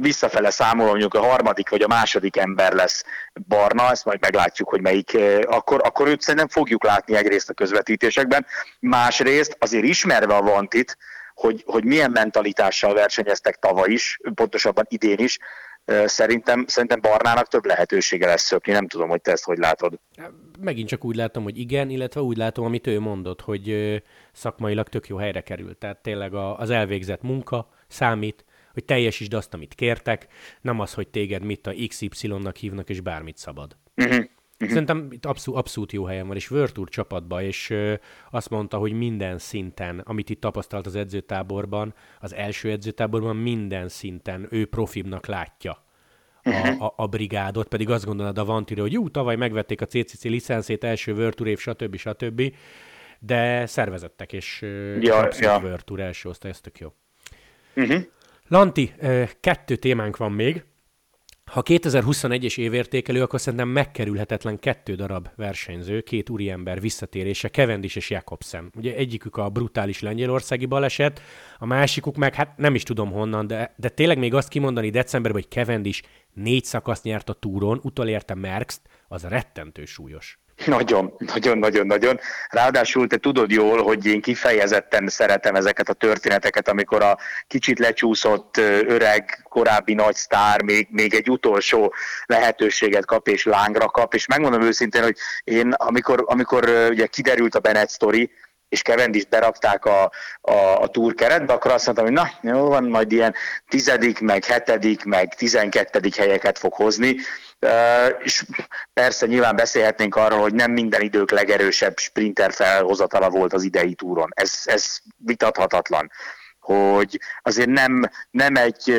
S2: visszafele számolom, mondjuk a harmadik vagy a második ember lesz barna, ezt majd meglátjuk, hogy melyik, akkor, akkor őt szerintem fogjuk látni egyrészt a közvetítésekben, másrészt azért ismerve a Vantit, hogy, hogy milyen mentalitással versenyeztek tavaly is, pontosabban idén is, Szerintem, szerintem Barnának több lehetősége lesz szökni, nem tudom, hogy te ezt hogy látod.
S1: Megint csak úgy látom, hogy igen, illetve úgy látom, amit ő mondott, hogy szakmailag tök jó helyre került. Tehát tényleg az elvégzett munka számít, hogy teljesítsd azt, amit kértek, nem az, hogy téged mit a XY-nak hívnak, és bármit szabad. Uh-huh. Uh-huh. Szerintem itt abszolút, abszolút jó helyen van, és Virtur csapatban, és ö, azt mondta, hogy minden szinten, amit itt tapasztalt az edzőtáborban, az első edzőtáborban minden szinten ő profibnak látja a, uh-huh. a, a brigádot, pedig azt gondolod a Vantire, hogy jó, tavaly megvették a CCC licenszét, első Virtur év, stb. stb. De szervezettek, és ja, abszolút ja. Virtur első osztály, ez tök jó. Uh-huh. Lanti, kettő témánk van még. Ha 2021-es évértékelő, akkor szerintem megkerülhetetlen kettő darab versenyző, két úriember visszatérése, Cavendish és Jakobsen. Ugye egyikük a brutális lengyelországi baleset, a másikuk meg, hát nem is tudom honnan, de, de tényleg még azt kimondani decemberben, hogy Cavendish négy szakasz nyert a túron, utolérte Merckx, az rettentő súlyos.
S2: Nagyon, nagyon, nagyon, nagyon. Ráadásul te tudod jól, hogy én kifejezetten szeretem ezeket a történeteket, amikor a kicsit lecsúszott öreg, korábbi nagy sztár még, még egy utolsó lehetőséget kap és lángra kap, és megmondom őszintén, hogy én amikor, amikor ugye kiderült a Bennett sztori, és Cavendish berakták a, a, a túr keretbe, akkor azt mondtam, hogy na, jó van, majd ilyen tizedik, meg hetedik, meg tizenkettedik helyeket fog hozni, és persze nyilván beszélhetnénk arról, hogy nem minden idők legerősebb sprinter felhozatala volt az idei túron. Ez, ez vitathatatlan hogy azért nem, nem egy,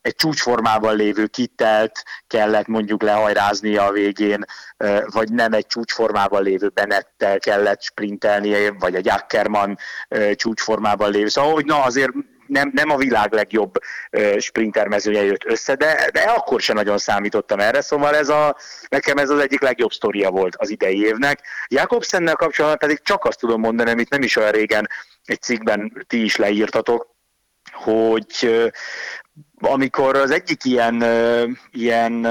S2: egy csúcsformában lévő kittelt kellett mondjuk lehajráznia a végén, vagy nem egy csúcsformában lévő Benettel kellett sprintelnie, vagy egy Ackermann csúcsformában lévő. Szóval, hogy na azért nem, nem a világ legjobb sprinter mezője jött össze, de, de akkor sem nagyon számítottam erre, szóval ez a, nekem ez az egyik legjobb sztoria volt az idei évnek. Jakobsennel kapcsolatban pedig csak azt tudom mondani, amit nem is olyan régen egy cikkben ti is leírtatok, hogy amikor az egyik ilyen, ilyen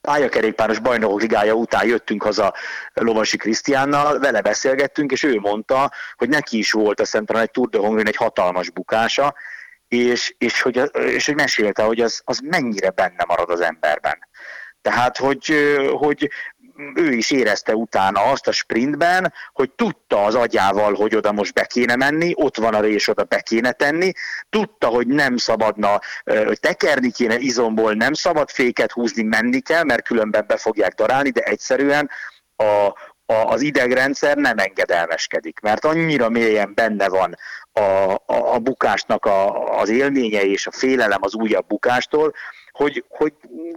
S2: pályakerékpáros bajnokok ligája után jöttünk haza Lovasi Krisztiánnal, vele beszélgettünk, és ő mondta, hogy neki is volt a Szentelen egy Tour de Hongrin egy hatalmas bukása, és, és, hogy, és hogy mesélte, hogy az, az mennyire benne marad az emberben. Tehát, hogy, hogy ő is érezte utána azt a sprintben, hogy tudta az agyával, hogy oda most be kéne menni, ott van a rés, oda be kéne tenni, tudta, hogy nem szabadna, hogy tekerni kéne izomból, nem szabad féket húzni, menni kell, mert különben be fogják darálni, de egyszerűen a, a, az idegrendszer nem engedelmeskedik, mert annyira mélyen benne van a, a, a bukásnak a, az élménye és a félelem az újabb bukástól, hogy, hogy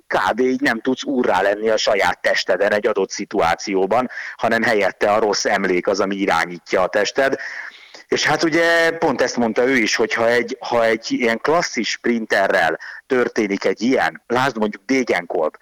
S2: kb. így nem tudsz úrrá lenni a saját testeden egy adott szituációban, hanem helyette a rossz emlék az, ami irányítja a tested. És hát ugye pont ezt mondta ő is, hogy ha egy, ha egy ilyen klasszis sprinterrel történik egy ilyen, lásd mondjuk Degenkolb,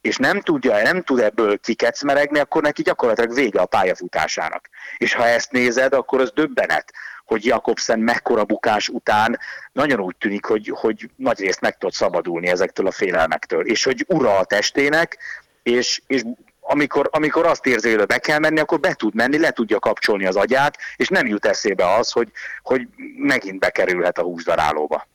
S2: és nem tudja, nem tud ebből kikecmeregni, akkor neki gyakorlatilag vége a pályafutásának. És ha ezt nézed, akkor az döbbenet, hogy Jakobsen mekkora bukás után nagyon úgy tűnik, hogy, hogy nagy részt meg tud szabadulni ezektől a félelmektől, és hogy ura a testének, és, és amikor, amikor azt érzi, hogy be kell menni, akkor be tud menni, le tudja kapcsolni az agyát, és nem jut eszébe az, hogy, hogy megint bekerülhet a húsdarálóba.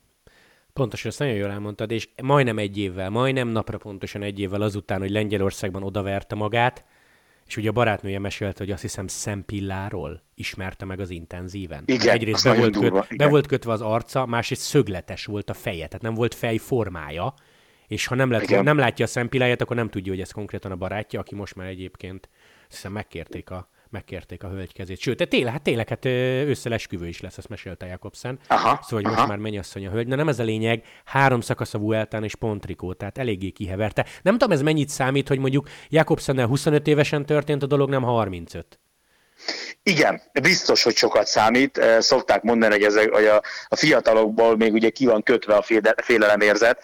S1: Pontosan, ezt nagyon jól elmondtad, és majdnem egy évvel, majdnem napra pontosan egy évvel azután, hogy Lengyelországban odaverte magát, és ugye a barátnője mesélte, hogy azt hiszem szempilláról ismerte meg az intenzíven.
S2: Igen,
S1: Egyrészt be volt, durva, köt, be volt kötve az arca, másrészt szögletes volt a feje, tehát nem volt fejformája, és ha nem, lett, nem látja a szempilláját, akkor nem tudja, hogy ez konkrétan a barátja, aki most már egyébként hiszem megkérték a megkérték a hölgy kezét. Sőt, tényleg, hát tényleg, hát összelesküvő is lesz, ezt mesélte Jakobsen. Aha, szóval, hogy aha. most már mennyasszony a hölgy. De nem ez a lényeg, három szakasz a Vueltán és pontrikó, tehát eléggé kiheverte. Nem tudom, ez mennyit számít, hogy mondjuk Jakobsennel 25 évesen történt a dolog, nem 35.
S2: Igen, biztos, hogy sokat számít. Szokták mondani, hogy, ezek, hogy a, a fiatalokból még ugye ki van kötve a félelemérzet,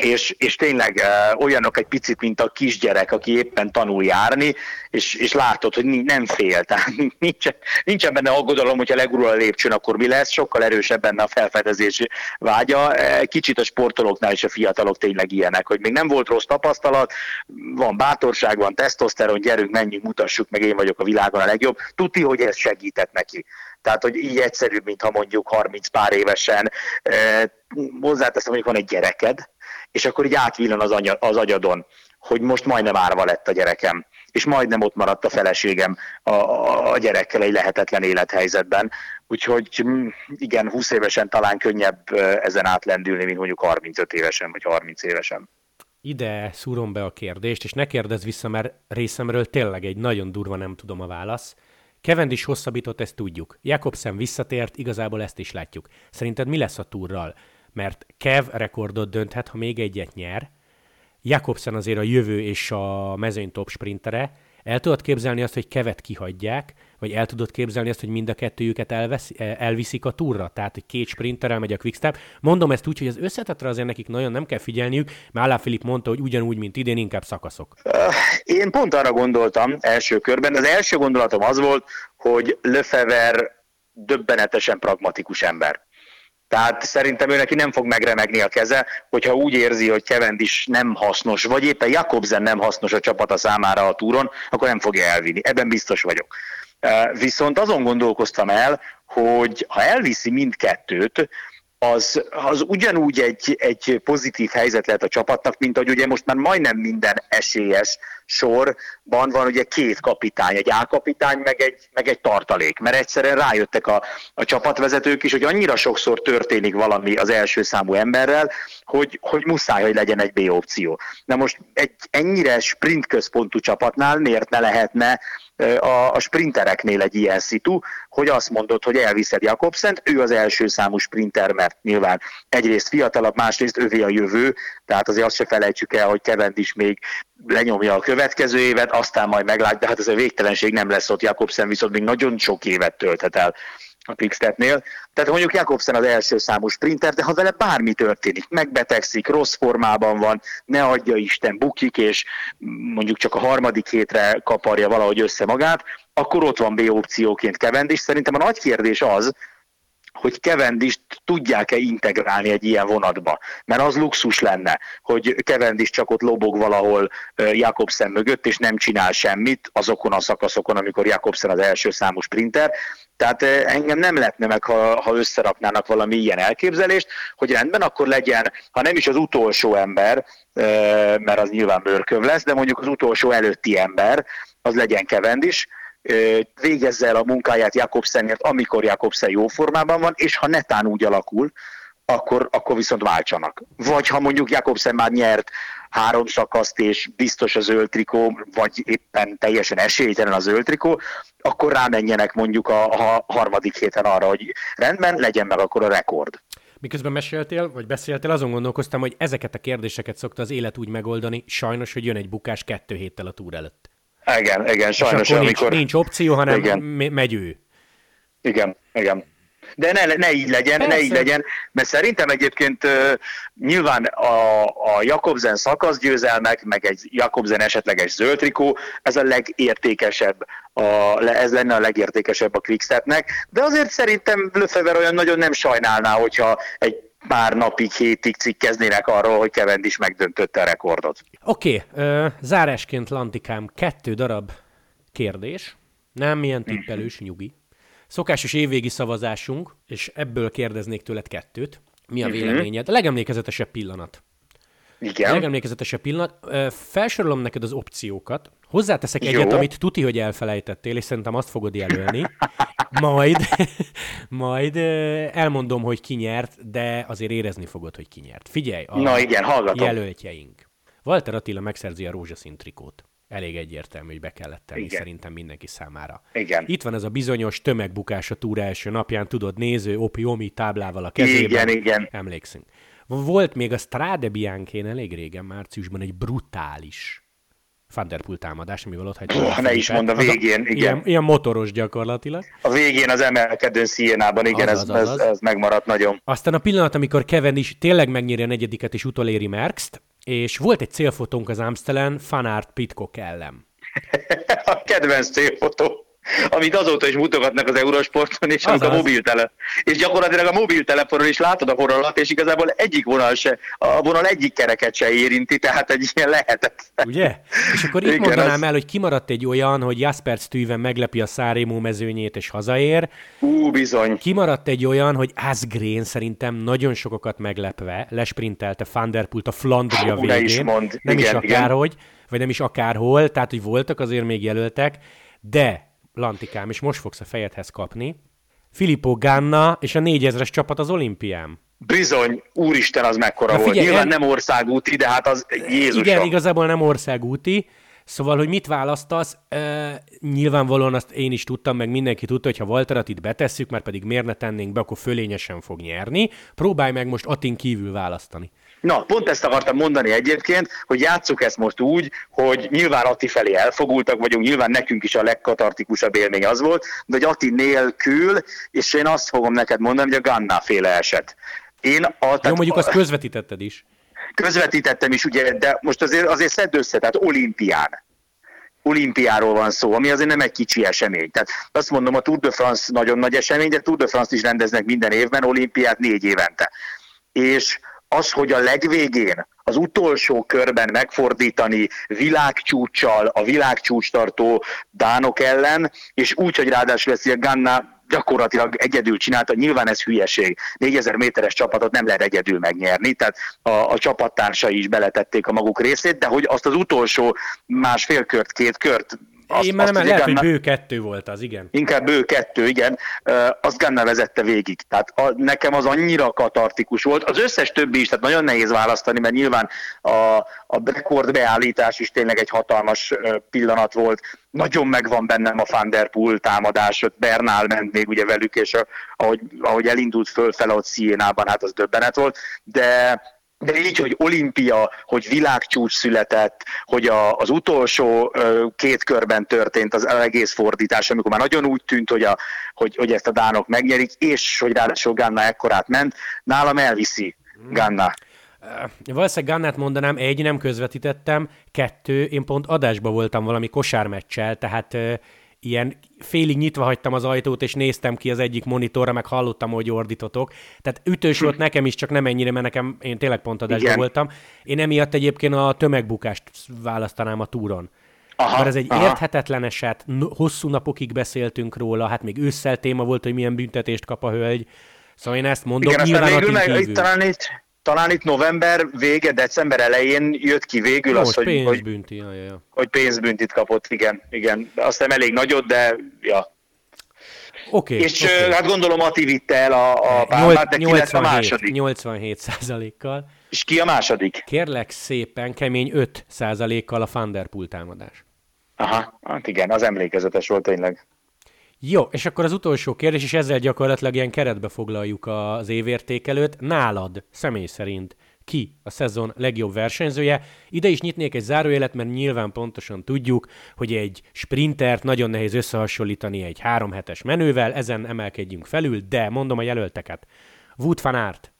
S2: és, és tényleg uh, olyanok egy picit, mint a kisgyerek, aki éppen tanul járni, és, és látod, hogy nem fél, tehát nincsen, nincsen benne aggodalom, hogyha legurul a lépcsőn, akkor mi lesz, sokkal erősebb benne a felfedezés vágya. Kicsit a sportolóknál és a fiatalok tényleg ilyenek, hogy még nem volt rossz tapasztalat, van bátorság, van tesztoszteron, gyerünk, menjünk, mutassuk meg, én vagyok a világon a legjobb. Tudti, hogy ez segített neki. Tehát, hogy így egyszerűbb, mint ha mondjuk 30 pár évesen. E, hozzáteszem, hogy van egy gyereked, és akkor így átvillan az, anya, az agyadon, hogy most majdnem árva lett a gyerekem, és majdnem ott maradt a feleségem a, a, a gyerekkel egy lehetetlen élethelyzetben. Úgyhogy mm, igen, 20 évesen talán könnyebb ezen átlendülni, mint mondjuk 35 évesen vagy 30 évesen.
S1: Ide szúrom be a kérdést, és ne kérdezz vissza, mert részemről tényleg egy nagyon durva nem tudom a válasz. is hosszabbított, ezt tudjuk. Jakobsen visszatért, igazából ezt is látjuk. Szerinted mi lesz a túrral? Mert Kev rekordot dönthet, ha még egyet nyer. Jakobsen azért a jövő és a mezőny top sprintere. El tudod képzelni azt, hogy Kevet kihagyják, vagy el tudod képzelni azt, hogy mind a kettőjüket elvesz, elviszik a túra? Tehát, hogy két sprinterrel megy a quickstep. Mondom ezt úgy, hogy az összetetre azért nekik nagyon nem kell figyelniük, mert Alá Filip mondta, hogy ugyanúgy, mint idén, inkább szakaszok.
S2: Én pont arra gondoltam első körben. Az első gondolatom az volt, hogy Lefever döbbenetesen pragmatikus ember. Tehát szerintem ő neki nem fog megremegni a keze, hogyha úgy érzi, hogy is nem hasznos, vagy éppen Jakobsen nem hasznos a csapata számára a túron, akkor nem fogja elvinni. Ebben biztos vagyok. Viszont azon gondolkoztam el, hogy ha elviszi mindkettőt, az, az ugyanúgy egy, egy pozitív helyzet lehet a csapatnak, mint hogy ugye most már majdnem minden esélyes sorban van ugye két kapitány, egy A-kapitány, meg egy, meg egy tartalék, mert egyszerűen rájöttek a, a csapatvezetők is, hogy annyira sokszor történik valami az első számú emberrel, hogy, hogy muszáj, hogy legyen egy B opció. Na most egy ennyire sprint központú csapatnál miért ne lehetne a, a sprintereknél egy ilyen szitu, hogy azt mondod, hogy elviszed Jakobszent, ő az első számú sprinter, mert nyilván egyrészt fiatalabb, másrészt ővé a jövő, tehát azért azt se felejtsük el, hogy Kevend is még lenyomja a következő évet, aztán majd meglátja, de hát ez a végtelenség nem lesz ott, Jakobsen viszont még nagyon sok évet tölthet el a Quickstepnél. Tehát mondjuk Jakobsen az első számú sprinter, de ha vele bármi történik, megbetegszik, rossz formában van, ne adja Isten, bukik, és mondjuk csak a harmadik hétre kaparja valahogy össze magát, akkor ott van B opcióként Cavendish. Szerintem a nagy kérdés az, hogy Cavendish tudják-e integrálni egy ilyen vonatba. Mert az luxus lenne, hogy Cavendish csak ott lobog valahol Jakobsen mögött, és nem csinál semmit azokon a szakaszokon, amikor Jakobsen az első számú sprinter. Tehát engem nem lehetne meg, ha, ha összeraknának valami ilyen elképzelést, hogy rendben, akkor legyen, ha nem is az utolsó ember, mert az nyilván mörköv lesz, de mondjuk az utolsó előtti ember, az legyen Cavendish, végezze el a munkáját Jakobsenért, amikor Jakobsen jó formában van, és ha netán úgy alakul, akkor, akkor viszont váltsanak. Vagy ha mondjuk Jakobsen már nyert három szakaszt, és biztos a zöld trikó, vagy éppen teljesen esélytelen a zöld trikó, akkor rámenjenek mondjuk a, a harmadik héten arra, hogy rendben, legyen meg akkor a rekord.
S1: Miközben meséltél, vagy beszéltél, azon gondolkoztam, hogy ezeket a kérdéseket szokta az élet úgy megoldani, sajnos, hogy jön egy bukás kettő héttel a túr előtt.
S2: Igen, igen, sajnos. És
S1: akkor amikor... nincs, nincs opció, hanem igen. megy ő.
S2: Igen, igen. De ne, ne így legyen, Persze. ne így legyen, mert szerintem egyébként uh, nyilván a, a Jakobsen szakaszgyőzelmek, meg egy Jakobsen esetleges zöld trikó, ez a legértékesebb, a, ez lenne a legértékesebb a Quickstepnek, de azért szerintem Lefever olyan nagyon nem sajnálná, hogyha egy pár napig, hétig cikkeznének arról, hogy is megdöntötte a rekordot.
S1: Oké, okay, zárásként Lantikám kettő darab kérdés, nem milyen tippelős, nyugi. Szokásos évvégi szavazásunk, és ebből kérdeznék tőled kettőt. Mi a mhm. véleményed? A legemlékezetesebb pillanat.
S2: Igen.
S1: A legemlékezetesebb pillanat. Felsorolom neked az opciókat. Hozzáteszek Jó. egyet, amit tuti, hogy elfelejtettél, és szerintem azt fogod jelölni. Majd, majd elmondom, hogy ki nyert, de azért érezni fogod, hogy ki nyert. Figyelj, a
S2: Na igen, hallgatom.
S1: jelöltjeink. Walter Attila megszerzi a rózsaszín trikót. Elég egyértelmű, hogy be kellett tenni Igen. szerintem mindenki számára.
S2: Igen.
S1: Itt van ez a bizonyos tömegbukás a túra első napján, tudod, néző, opi, omi táblával a kezében.
S2: Igen, igen.
S1: Emlékszünk. Volt még a Strade Bianchén elég régen, márciusban egy brutális Thunderpool támadás, amivel ott hagyta.
S2: Oh, ne is mond a végén, a, igen.
S1: Ilyen, ilyen, motoros gyakorlatilag.
S2: A végén az emelkedő Sienában, igen, az, ez, az, az. Ez, ez, megmaradt nagyon.
S1: Aztán a pillanat, amikor Kevin is tényleg megnyeri a negyediket és utoléri Merckx-t, és volt egy célfotónk az Amstelen Fanart Pitcock ellen.
S2: a kedvenc célfotó. Amit azóta is mutogatnak az Eurosporton, és a mobiltele. És gyakorlatilag a mobiltelefonon is látod a vonalat, és igazából egyik vonal se, a vonal egyik kereket se érinti, tehát egy ilyen lehetetlen.
S1: Ugye? És akkor itt Igen, mondanám az... el, hogy kimaradt egy olyan, hogy Jasper Stuyven meglepi a Szárémó mezőnyét és hazaér.
S2: Ú, bizony.
S1: Kimaradt egy olyan, hogy Asgreen szerintem nagyon sokakat meglepve lesprintelte Fanderpult a Flandria Hú, végén.
S2: is mond.
S1: Nem igen, is akárhogy, igen. vagy nem is akárhol, tehát hogy voltak azért még jelöltek, de Lantikám, és most fogsz a fejedhez kapni. Filippo Ganna és a 4000-es csapat az olimpián.
S2: Bizony, úristen, az mekkora Na, figyelj, volt. Nyilván el... nem országúti, de hát az Jézus.
S1: Igen, igazából nem országúti. Szóval, hogy mit választasz, e, nyilvánvalóan azt én is tudtam, meg mindenki tudta, hogy ha Walterat itt betesszük, mert pedig miért ne tennénk be, akkor fölényesen fog nyerni. Próbálj meg most Atin kívül választani.
S2: Na, pont ezt akartam mondani egyébként, hogy játsszuk ezt most úgy, hogy nyilván Ati felé elfogultak vagyunk, nyilván nekünk is a legkatartikusabb élmény az volt, de hogy Ati nélkül, és én azt fogom neked mondani, hogy a Ganna féle eset.
S1: Én a, tehát, Jó, mondjuk azt közvetítetted is.
S2: Közvetítettem is, ugye, de most azért, azért szedd össze, tehát olimpián olimpiáról van szó, ami azért nem egy kicsi esemény. Tehát azt mondom, a Tour de France nagyon nagy esemény, de Tour de France is rendeznek minden évben, olimpiát négy évente. És az, hogy a legvégén, az utolsó körben megfordítani világcsúcsal, a világcsúcstartó dánok ellen, és úgy, hogy ráadásul ezt a Ganna gyakorlatilag egyedül csinálta, nyilván ez hülyeség. 4000 méteres csapatot nem lehet egyedül megnyerni, tehát a, a csapattársai is beletették a maguk részét, de hogy azt az utolsó másfél kört, két kört
S1: azt, Én már nem, lehet, hogy bő kettő volt az, igen.
S2: Inkább bő kettő, igen. Azt Ganna vezette végig. Tehát a, nekem az annyira katartikus volt. Az összes többi is, tehát nagyon nehéz választani, mert nyilván a, a rekordbeállítás is tényleg egy hatalmas pillanat volt. Nagyon megvan bennem a Van Der Poel támadás, Bernál ment még ugye velük, és a, ahogy, ahogy elindult fölfele ott Szienában, hát az döbbenet volt, de de így, hogy olimpia, hogy világcsúcs született, hogy a, az utolsó ö, két körben történt az egész fordítás, amikor már nagyon úgy tűnt, hogy, a, hogy, hogy ezt a dánok megnyerik, és hogy ráadásul Ganna ekkorát ment, nálam elviszi Ganna.
S1: Valószínűleg Gannát mondanám, egy, nem közvetítettem, kettő, én pont adásba voltam valami kosármeccsel, tehát ilyen félig nyitva hagytam az ajtót, és néztem ki az egyik monitorra, meg hallottam, hogy ordítotok. Tehát ütős volt nekem is, csak nem ennyire, mert nekem én tényleg pont adásban voltam. Én emiatt egyébként a tömegbukást választanám a túron. Aha, Mert ez egy aha. érthetetlen eset, hosszú napokig beszéltünk róla, hát még ősszel téma volt, hogy milyen büntetést kap a hölgy. Szóval én ezt mondom,
S2: Igen, nyilván végül meg, talán itt, talán itt november vége, december elején jött ki végül
S1: az, hogy, pénzbünti, hogy, ja, ja.
S2: hogy pénzbüntit kapott, igen, igen. Azt nem elég nagyot, de ja.
S1: Okay,
S2: és
S1: okay.
S2: hát gondolom Ati vitte el a, a pálmát, de ki lett a második?
S1: 87 százalékkal.
S2: És ki a második?
S1: Kérlek szépen, kemény 5 százalékkal a Thunderpool támadás.
S2: Aha, hát igen, az emlékezetes volt tényleg.
S1: Jó, és akkor az utolsó kérdés, és ezzel gyakorlatilag ilyen keretbe foglaljuk az évértékelőt. Nálad, személy szerint, ki a szezon legjobb versenyzője. Ide is nyitnék egy zárójelet, mert nyilván pontosan tudjuk, hogy egy sprintert nagyon nehéz összehasonlítani egy három hetes menővel, ezen emelkedjünk felül, de mondom a jelölteket. Wood van Aert,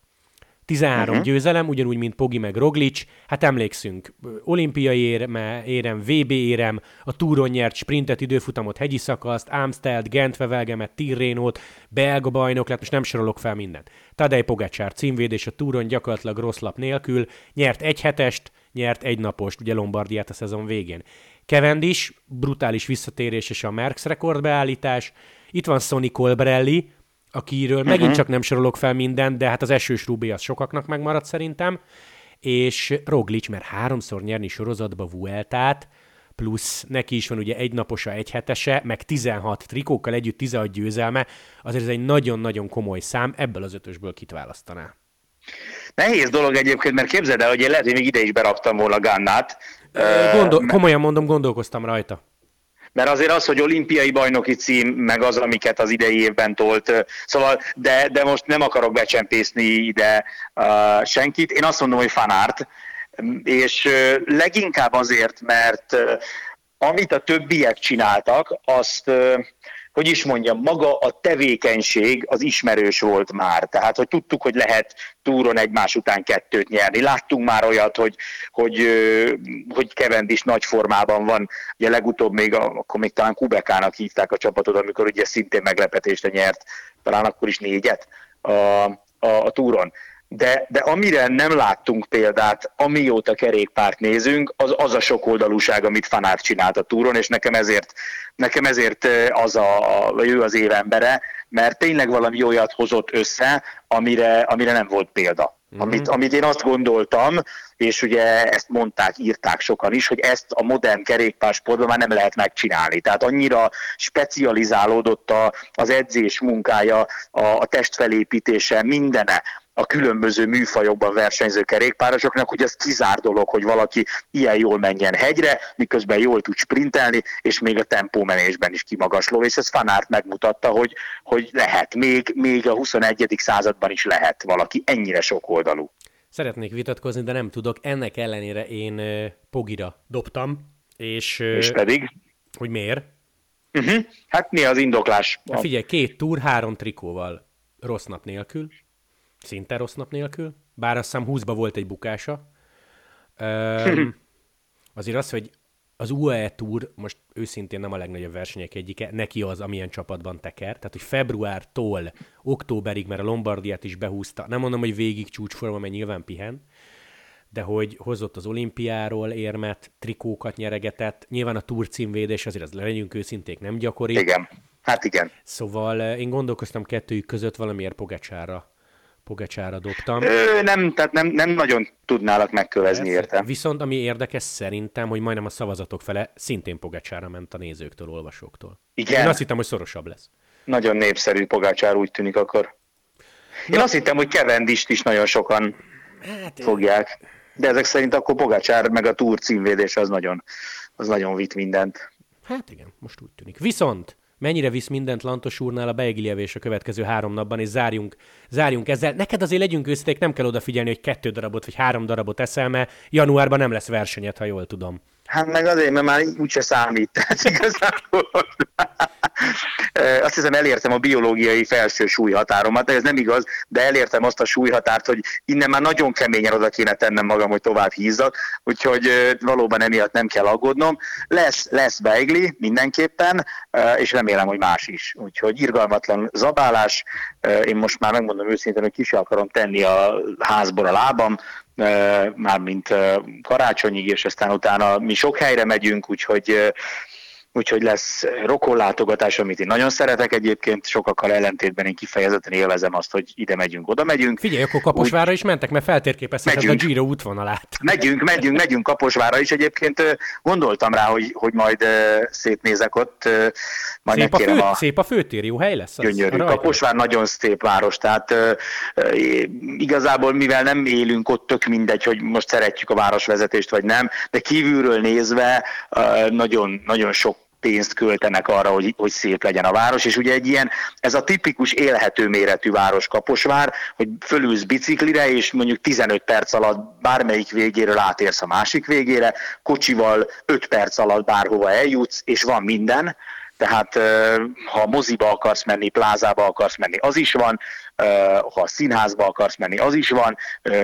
S1: 13 uh-huh. győzelem, ugyanúgy, mint Pogi meg Roglic. Hát emlékszünk, olimpiai érem, érem, VB érem, a túron nyert sprintet, időfutamot, hegyi szakaszt, Amstelt, Gent, Vevelgemet, Tirrénót, belga bajnok lett, most nem sorolok fel mindent. Tadej Pogacsár címvédés a túron gyakorlatilag rossz lap nélkül, nyert egy hetest, nyert egy napost, ugye Lombardiát a szezon végén. Cavendish, brutális visszatérés és a Merckx rekordbeállítás. Itt van Sonny Colbrelli, akiről uh-huh. megint csak nem sorolok fel mindent, de hát az esős Rubé az sokaknak megmaradt szerintem, és Roglic, mert háromszor nyerni sorozatba Vueltát, plusz neki is van ugye egy naposa, egy hetese, meg 16 trikókkal együtt 16 győzelme, azért ez egy nagyon-nagyon komoly szám, ebből az ötösből kit választaná?
S2: Nehéz dolog egyébként, mert képzeld el, hogy én lehet, hogy még ide is beraktam volna Gannát.
S1: Gondol, komolyan mondom, gondolkoztam rajta
S2: mert azért az, hogy olimpiai bajnoki cím, meg az, amiket az idei évben tolt, szóval, de, de most nem akarok becsempészni ide uh, senkit, én azt mondom, hogy fanárt, és uh, leginkább azért, mert uh, amit a többiek csináltak, azt uh, hogy is mondjam, maga a tevékenység az ismerős volt már. Tehát, hogy tudtuk, hogy lehet túron egymás után kettőt nyerni. Láttunk már olyat, hogy, hogy, hogy Kevendis nagy formában van. Ugye legutóbb még, akkor még talán Kubekának hívták a csapatot, amikor ugye szintén meglepetésre nyert, talán akkor is négyet a, a, a túron de, de amire nem láttunk példát, amióta kerékpárt nézünk, az, az a sokoldalúság, amit Fanár csinált a túron, és nekem ezért, nekem ezért az a, a, ő az évembere, mert tényleg valami olyat hozott össze, amire, amire nem volt példa. Mm-hmm. Amit, amit én azt gondoltam, és ugye ezt mondták, írták sokan is, hogy ezt a modern kerékpársportban már nem lehet megcsinálni. Tehát annyira specializálódott a, az edzés munkája, a, a testfelépítése, mindene, a különböző műfajokban versenyző kerékpárosoknak, hogy ez kizár dolog, hogy valaki ilyen jól menjen hegyre, miközben jól tud sprintelni, és még a tempómenésben is kimagasló, és ez Fanárt megmutatta, hogy, hogy lehet, még, még a 21. században is lehet valaki ennyire sok oldalú.
S1: Szeretnék vitatkozni, de nem tudok. Ennek ellenére én Pogira dobtam, és...
S2: És pedig?
S1: Hogy miért?
S2: Uh-huh. Hát mi az indoklás?
S1: Hát figyelj, két túr, három trikóval, rossz nap nélkül. Szinte rossz nap nélkül, bár azt hiszem 20 volt egy bukása. Üm, azért az, hogy az UAE Tour most őszintén nem a legnagyobb versenyek egyike, neki az, amilyen csapatban teker. Tehát, hogy februártól októberig, mert a Lombardiát is behúzta, nem mondom, hogy végig csúcsforma, mert nyilván pihen, de hogy hozott az olimpiáról érmet, trikókat nyeregetett, nyilván a Tour címvédés azért az legyünk őszinték, nem gyakori.
S2: Igen, hát igen.
S1: Szóval én gondolkoztam kettőjük között valamiért Pogacsára Pogacsára dobtam.
S2: Ő nem, tehát nem, nem nagyon tudnálak megkövezni érte.
S1: Viszont ami érdekes szerintem, hogy majdnem a szavazatok fele szintén Pogacsára ment a nézőktől, olvasóktól. Igen. Én azt hittem, hogy szorosabb lesz.
S2: Nagyon népszerű Pogacsár úgy tűnik akkor. Én Na, azt hittem, hogy Kevendist is nagyon sokan hát, fogják. De ezek szerint akkor Pogacsár meg a túr címvédés az nagyon, az nagyon vitt mindent.
S1: Hát igen, most úgy tűnik. Viszont mennyire visz mindent Lantos úrnál a beigilievés a következő három napban, és zárjunk, zárjunk ezzel. Neked azért legyünk őszinték, nem kell odafigyelni, hogy kettő darabot vagy három darabot eszel, mert januárban nem lesz versenyed, ha jól tudom.
S2: Hát meg azért, mert már úgyse számít. Tehát igazából azt hiszem elértem a biológiai felső súlyhatáromat, ez nem igaz, de elértem azt a súlyhatárt, hogy innen már nagyon keményen oda kéne tennem magam, hogy tovább hízzak, úgyhogy valóban emiatt nem kell aggódnom. Lesz, lesz beigli mindenképpen, és remélem, hogy más is. Úgyhogy irgalmatlan zabálás, én most már megmondom őszintén, hogy ki akarom tenni a házból a lábam, mármint karácsonyig, és aztán utána mi sok helyre megyünk, úgyhogy úgyhogy lesz rokonlátogatás, amit én nagyon szeretek egyébként, sokakkal ellentétben én kifejezetten élvezem azt, hogy ide megyünk, oda megyünk.
S1: Figyelj, akkor Kaposvára Úgy... is mentek, mert feltérképezheted a Giro útvonalát.
S2: Megyünk, megyünk, megyünk Kaposvára is egyébként. Gondoltam rá, hogy, hogy majd szétnézek ott.
S1: Majd szép, a fő, a... szép a főtér, jó hely lesz?
S2: Az gyönyörű. Kaposvár nagyon szép város, tehát igazából mivel nem élünk ott, tök mindegy, hogy most szeretjük a városvezetést vagy nem, de kívülről nézve nagyon, nagyon sok pénzt költenek arra, hogy, hogy szép legyen a város, és ugye egy ilyen, ez a tipikus élhető méretű város Kaposvár, hogy fölülsz biciklire, és mondjuk 15 perc alatt bármelyik végéről átérsz a másik végére, kocsival 5 perc alatt bárhova eljutsz, és van minden, tehát ha moziba akarsz menni, plázába akarsz menni, az is van, ha színházba akarsz menni, az is van,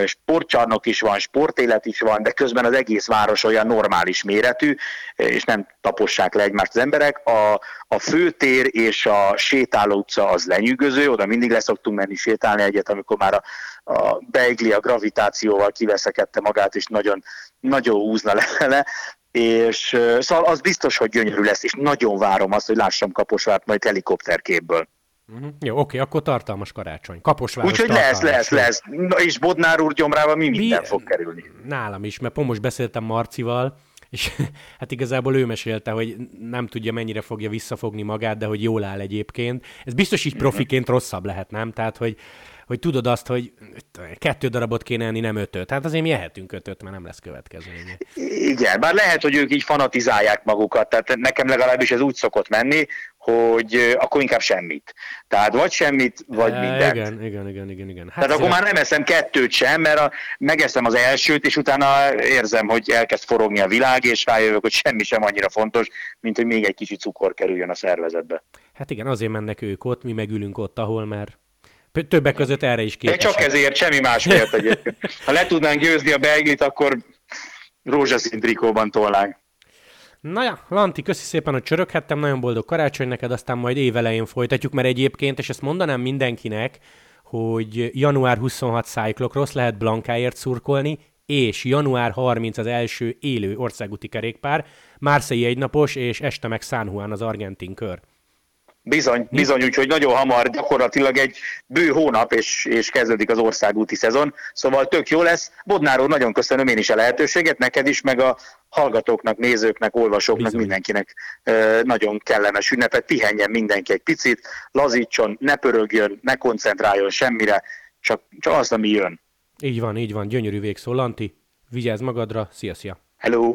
S2: sportcsarnok is van, sportélet is van, de közben az egész város olyan normális méretű, és nem tapossák le egymást az emberek. A, a főtér és a sétáló utca az lenyűgöző, oda mindig leszoktunk menni sétálni egyet, amikor már a, a Beigli a gravitációval kiveszekedte magát, és nagyon, nagyon húzna le, és szóval az biztos, hogy gyönyörű lesz, és nagyon várom azt, hogy lássam Kaposvárt majd helikopterképből.
S1: Uh-huh. Jó, oké, akkor tartalmas karácsony. Kaposváros
S2: Úgyhogy lesz, lesz, lesz. Na, és Bodnár úr gyomrával mi minden Bi- fog kerülni.
S1: Nálam is, mert pont most beszéltem Marcival, és hát igazából ő mesélte, hogy nem tudja mennyire fogja visszafogni magát, de hogy jól áll egyébként. Ez biztos így profiként rosszabb lehet, nem? Tehát, hogy hogy tudod azt, hogy kettő darabot kéne enni, nem ötöt. Hát azért mi ehetünk ötöt, mert nem lesz következménye.
S2: Igen, bár lehet, hogy ők így fanatizálják magukat, tehát nekem legalábbis ez úgy szokott menni, hogy akkor inkább semmit. Tehát vagy semmit, vagy e, mindent.
S1: Igen, igen, igen, igen. igen.
S2: Hát Tehát akkor már nem eszem kettőt sem, mert a, megeszem az elsőt, és utána érzem, hogy elkezd forogni a világ, és rájövök, hogy semmi sem annyira fontos, mint hogy még egy kicsit cukor kerüljön a szervezetbe.
S1: Hát igen, azért mennek ők ott, mi megülünk ott, ahol már többek között erre is képesek.
S2: De csak ezért, semmi más miatt egyébként. Ha le tudnánk győzni a beiglit, akkor rózsaszín trikóban tolnánk.
S1: Na ja, Lanti, köszi szépen, hogy csöröghettem, nagyon boldog karácsony neked, aztán majd évelején folytatjuk, mert egyébként, és ezt mondanám mindenkinek, hogy január 26 Cyclocross lehet Blankáért szurkolni, és január 30 az első élő országúti kerékpár, Marseille egynapos, és este meg San Juan az argentin kör.
S2: Bizony, bizony, úgyhogy nagyon hamar, gyakorlatilag egy bő hónap, és, és kezdődik az országúti szezon, szóval tök jó lesz. Bodnáról nagyon köszönöm én is a lehetőséget, neked is, meg a hallgatóknak, nézőknek, olvasóknak, bizony. mindenkinek nagyon kellemes ünnepet, pihenjen mindenki egy picit, lazítson, ne pörögjön, ne koncentráljon semmire, csak, csak azt, ami jön.
S1: Így van, így van, gyönyörű végszó. Lanti, vigyázz magadra, szia, szia!
S2: Hello!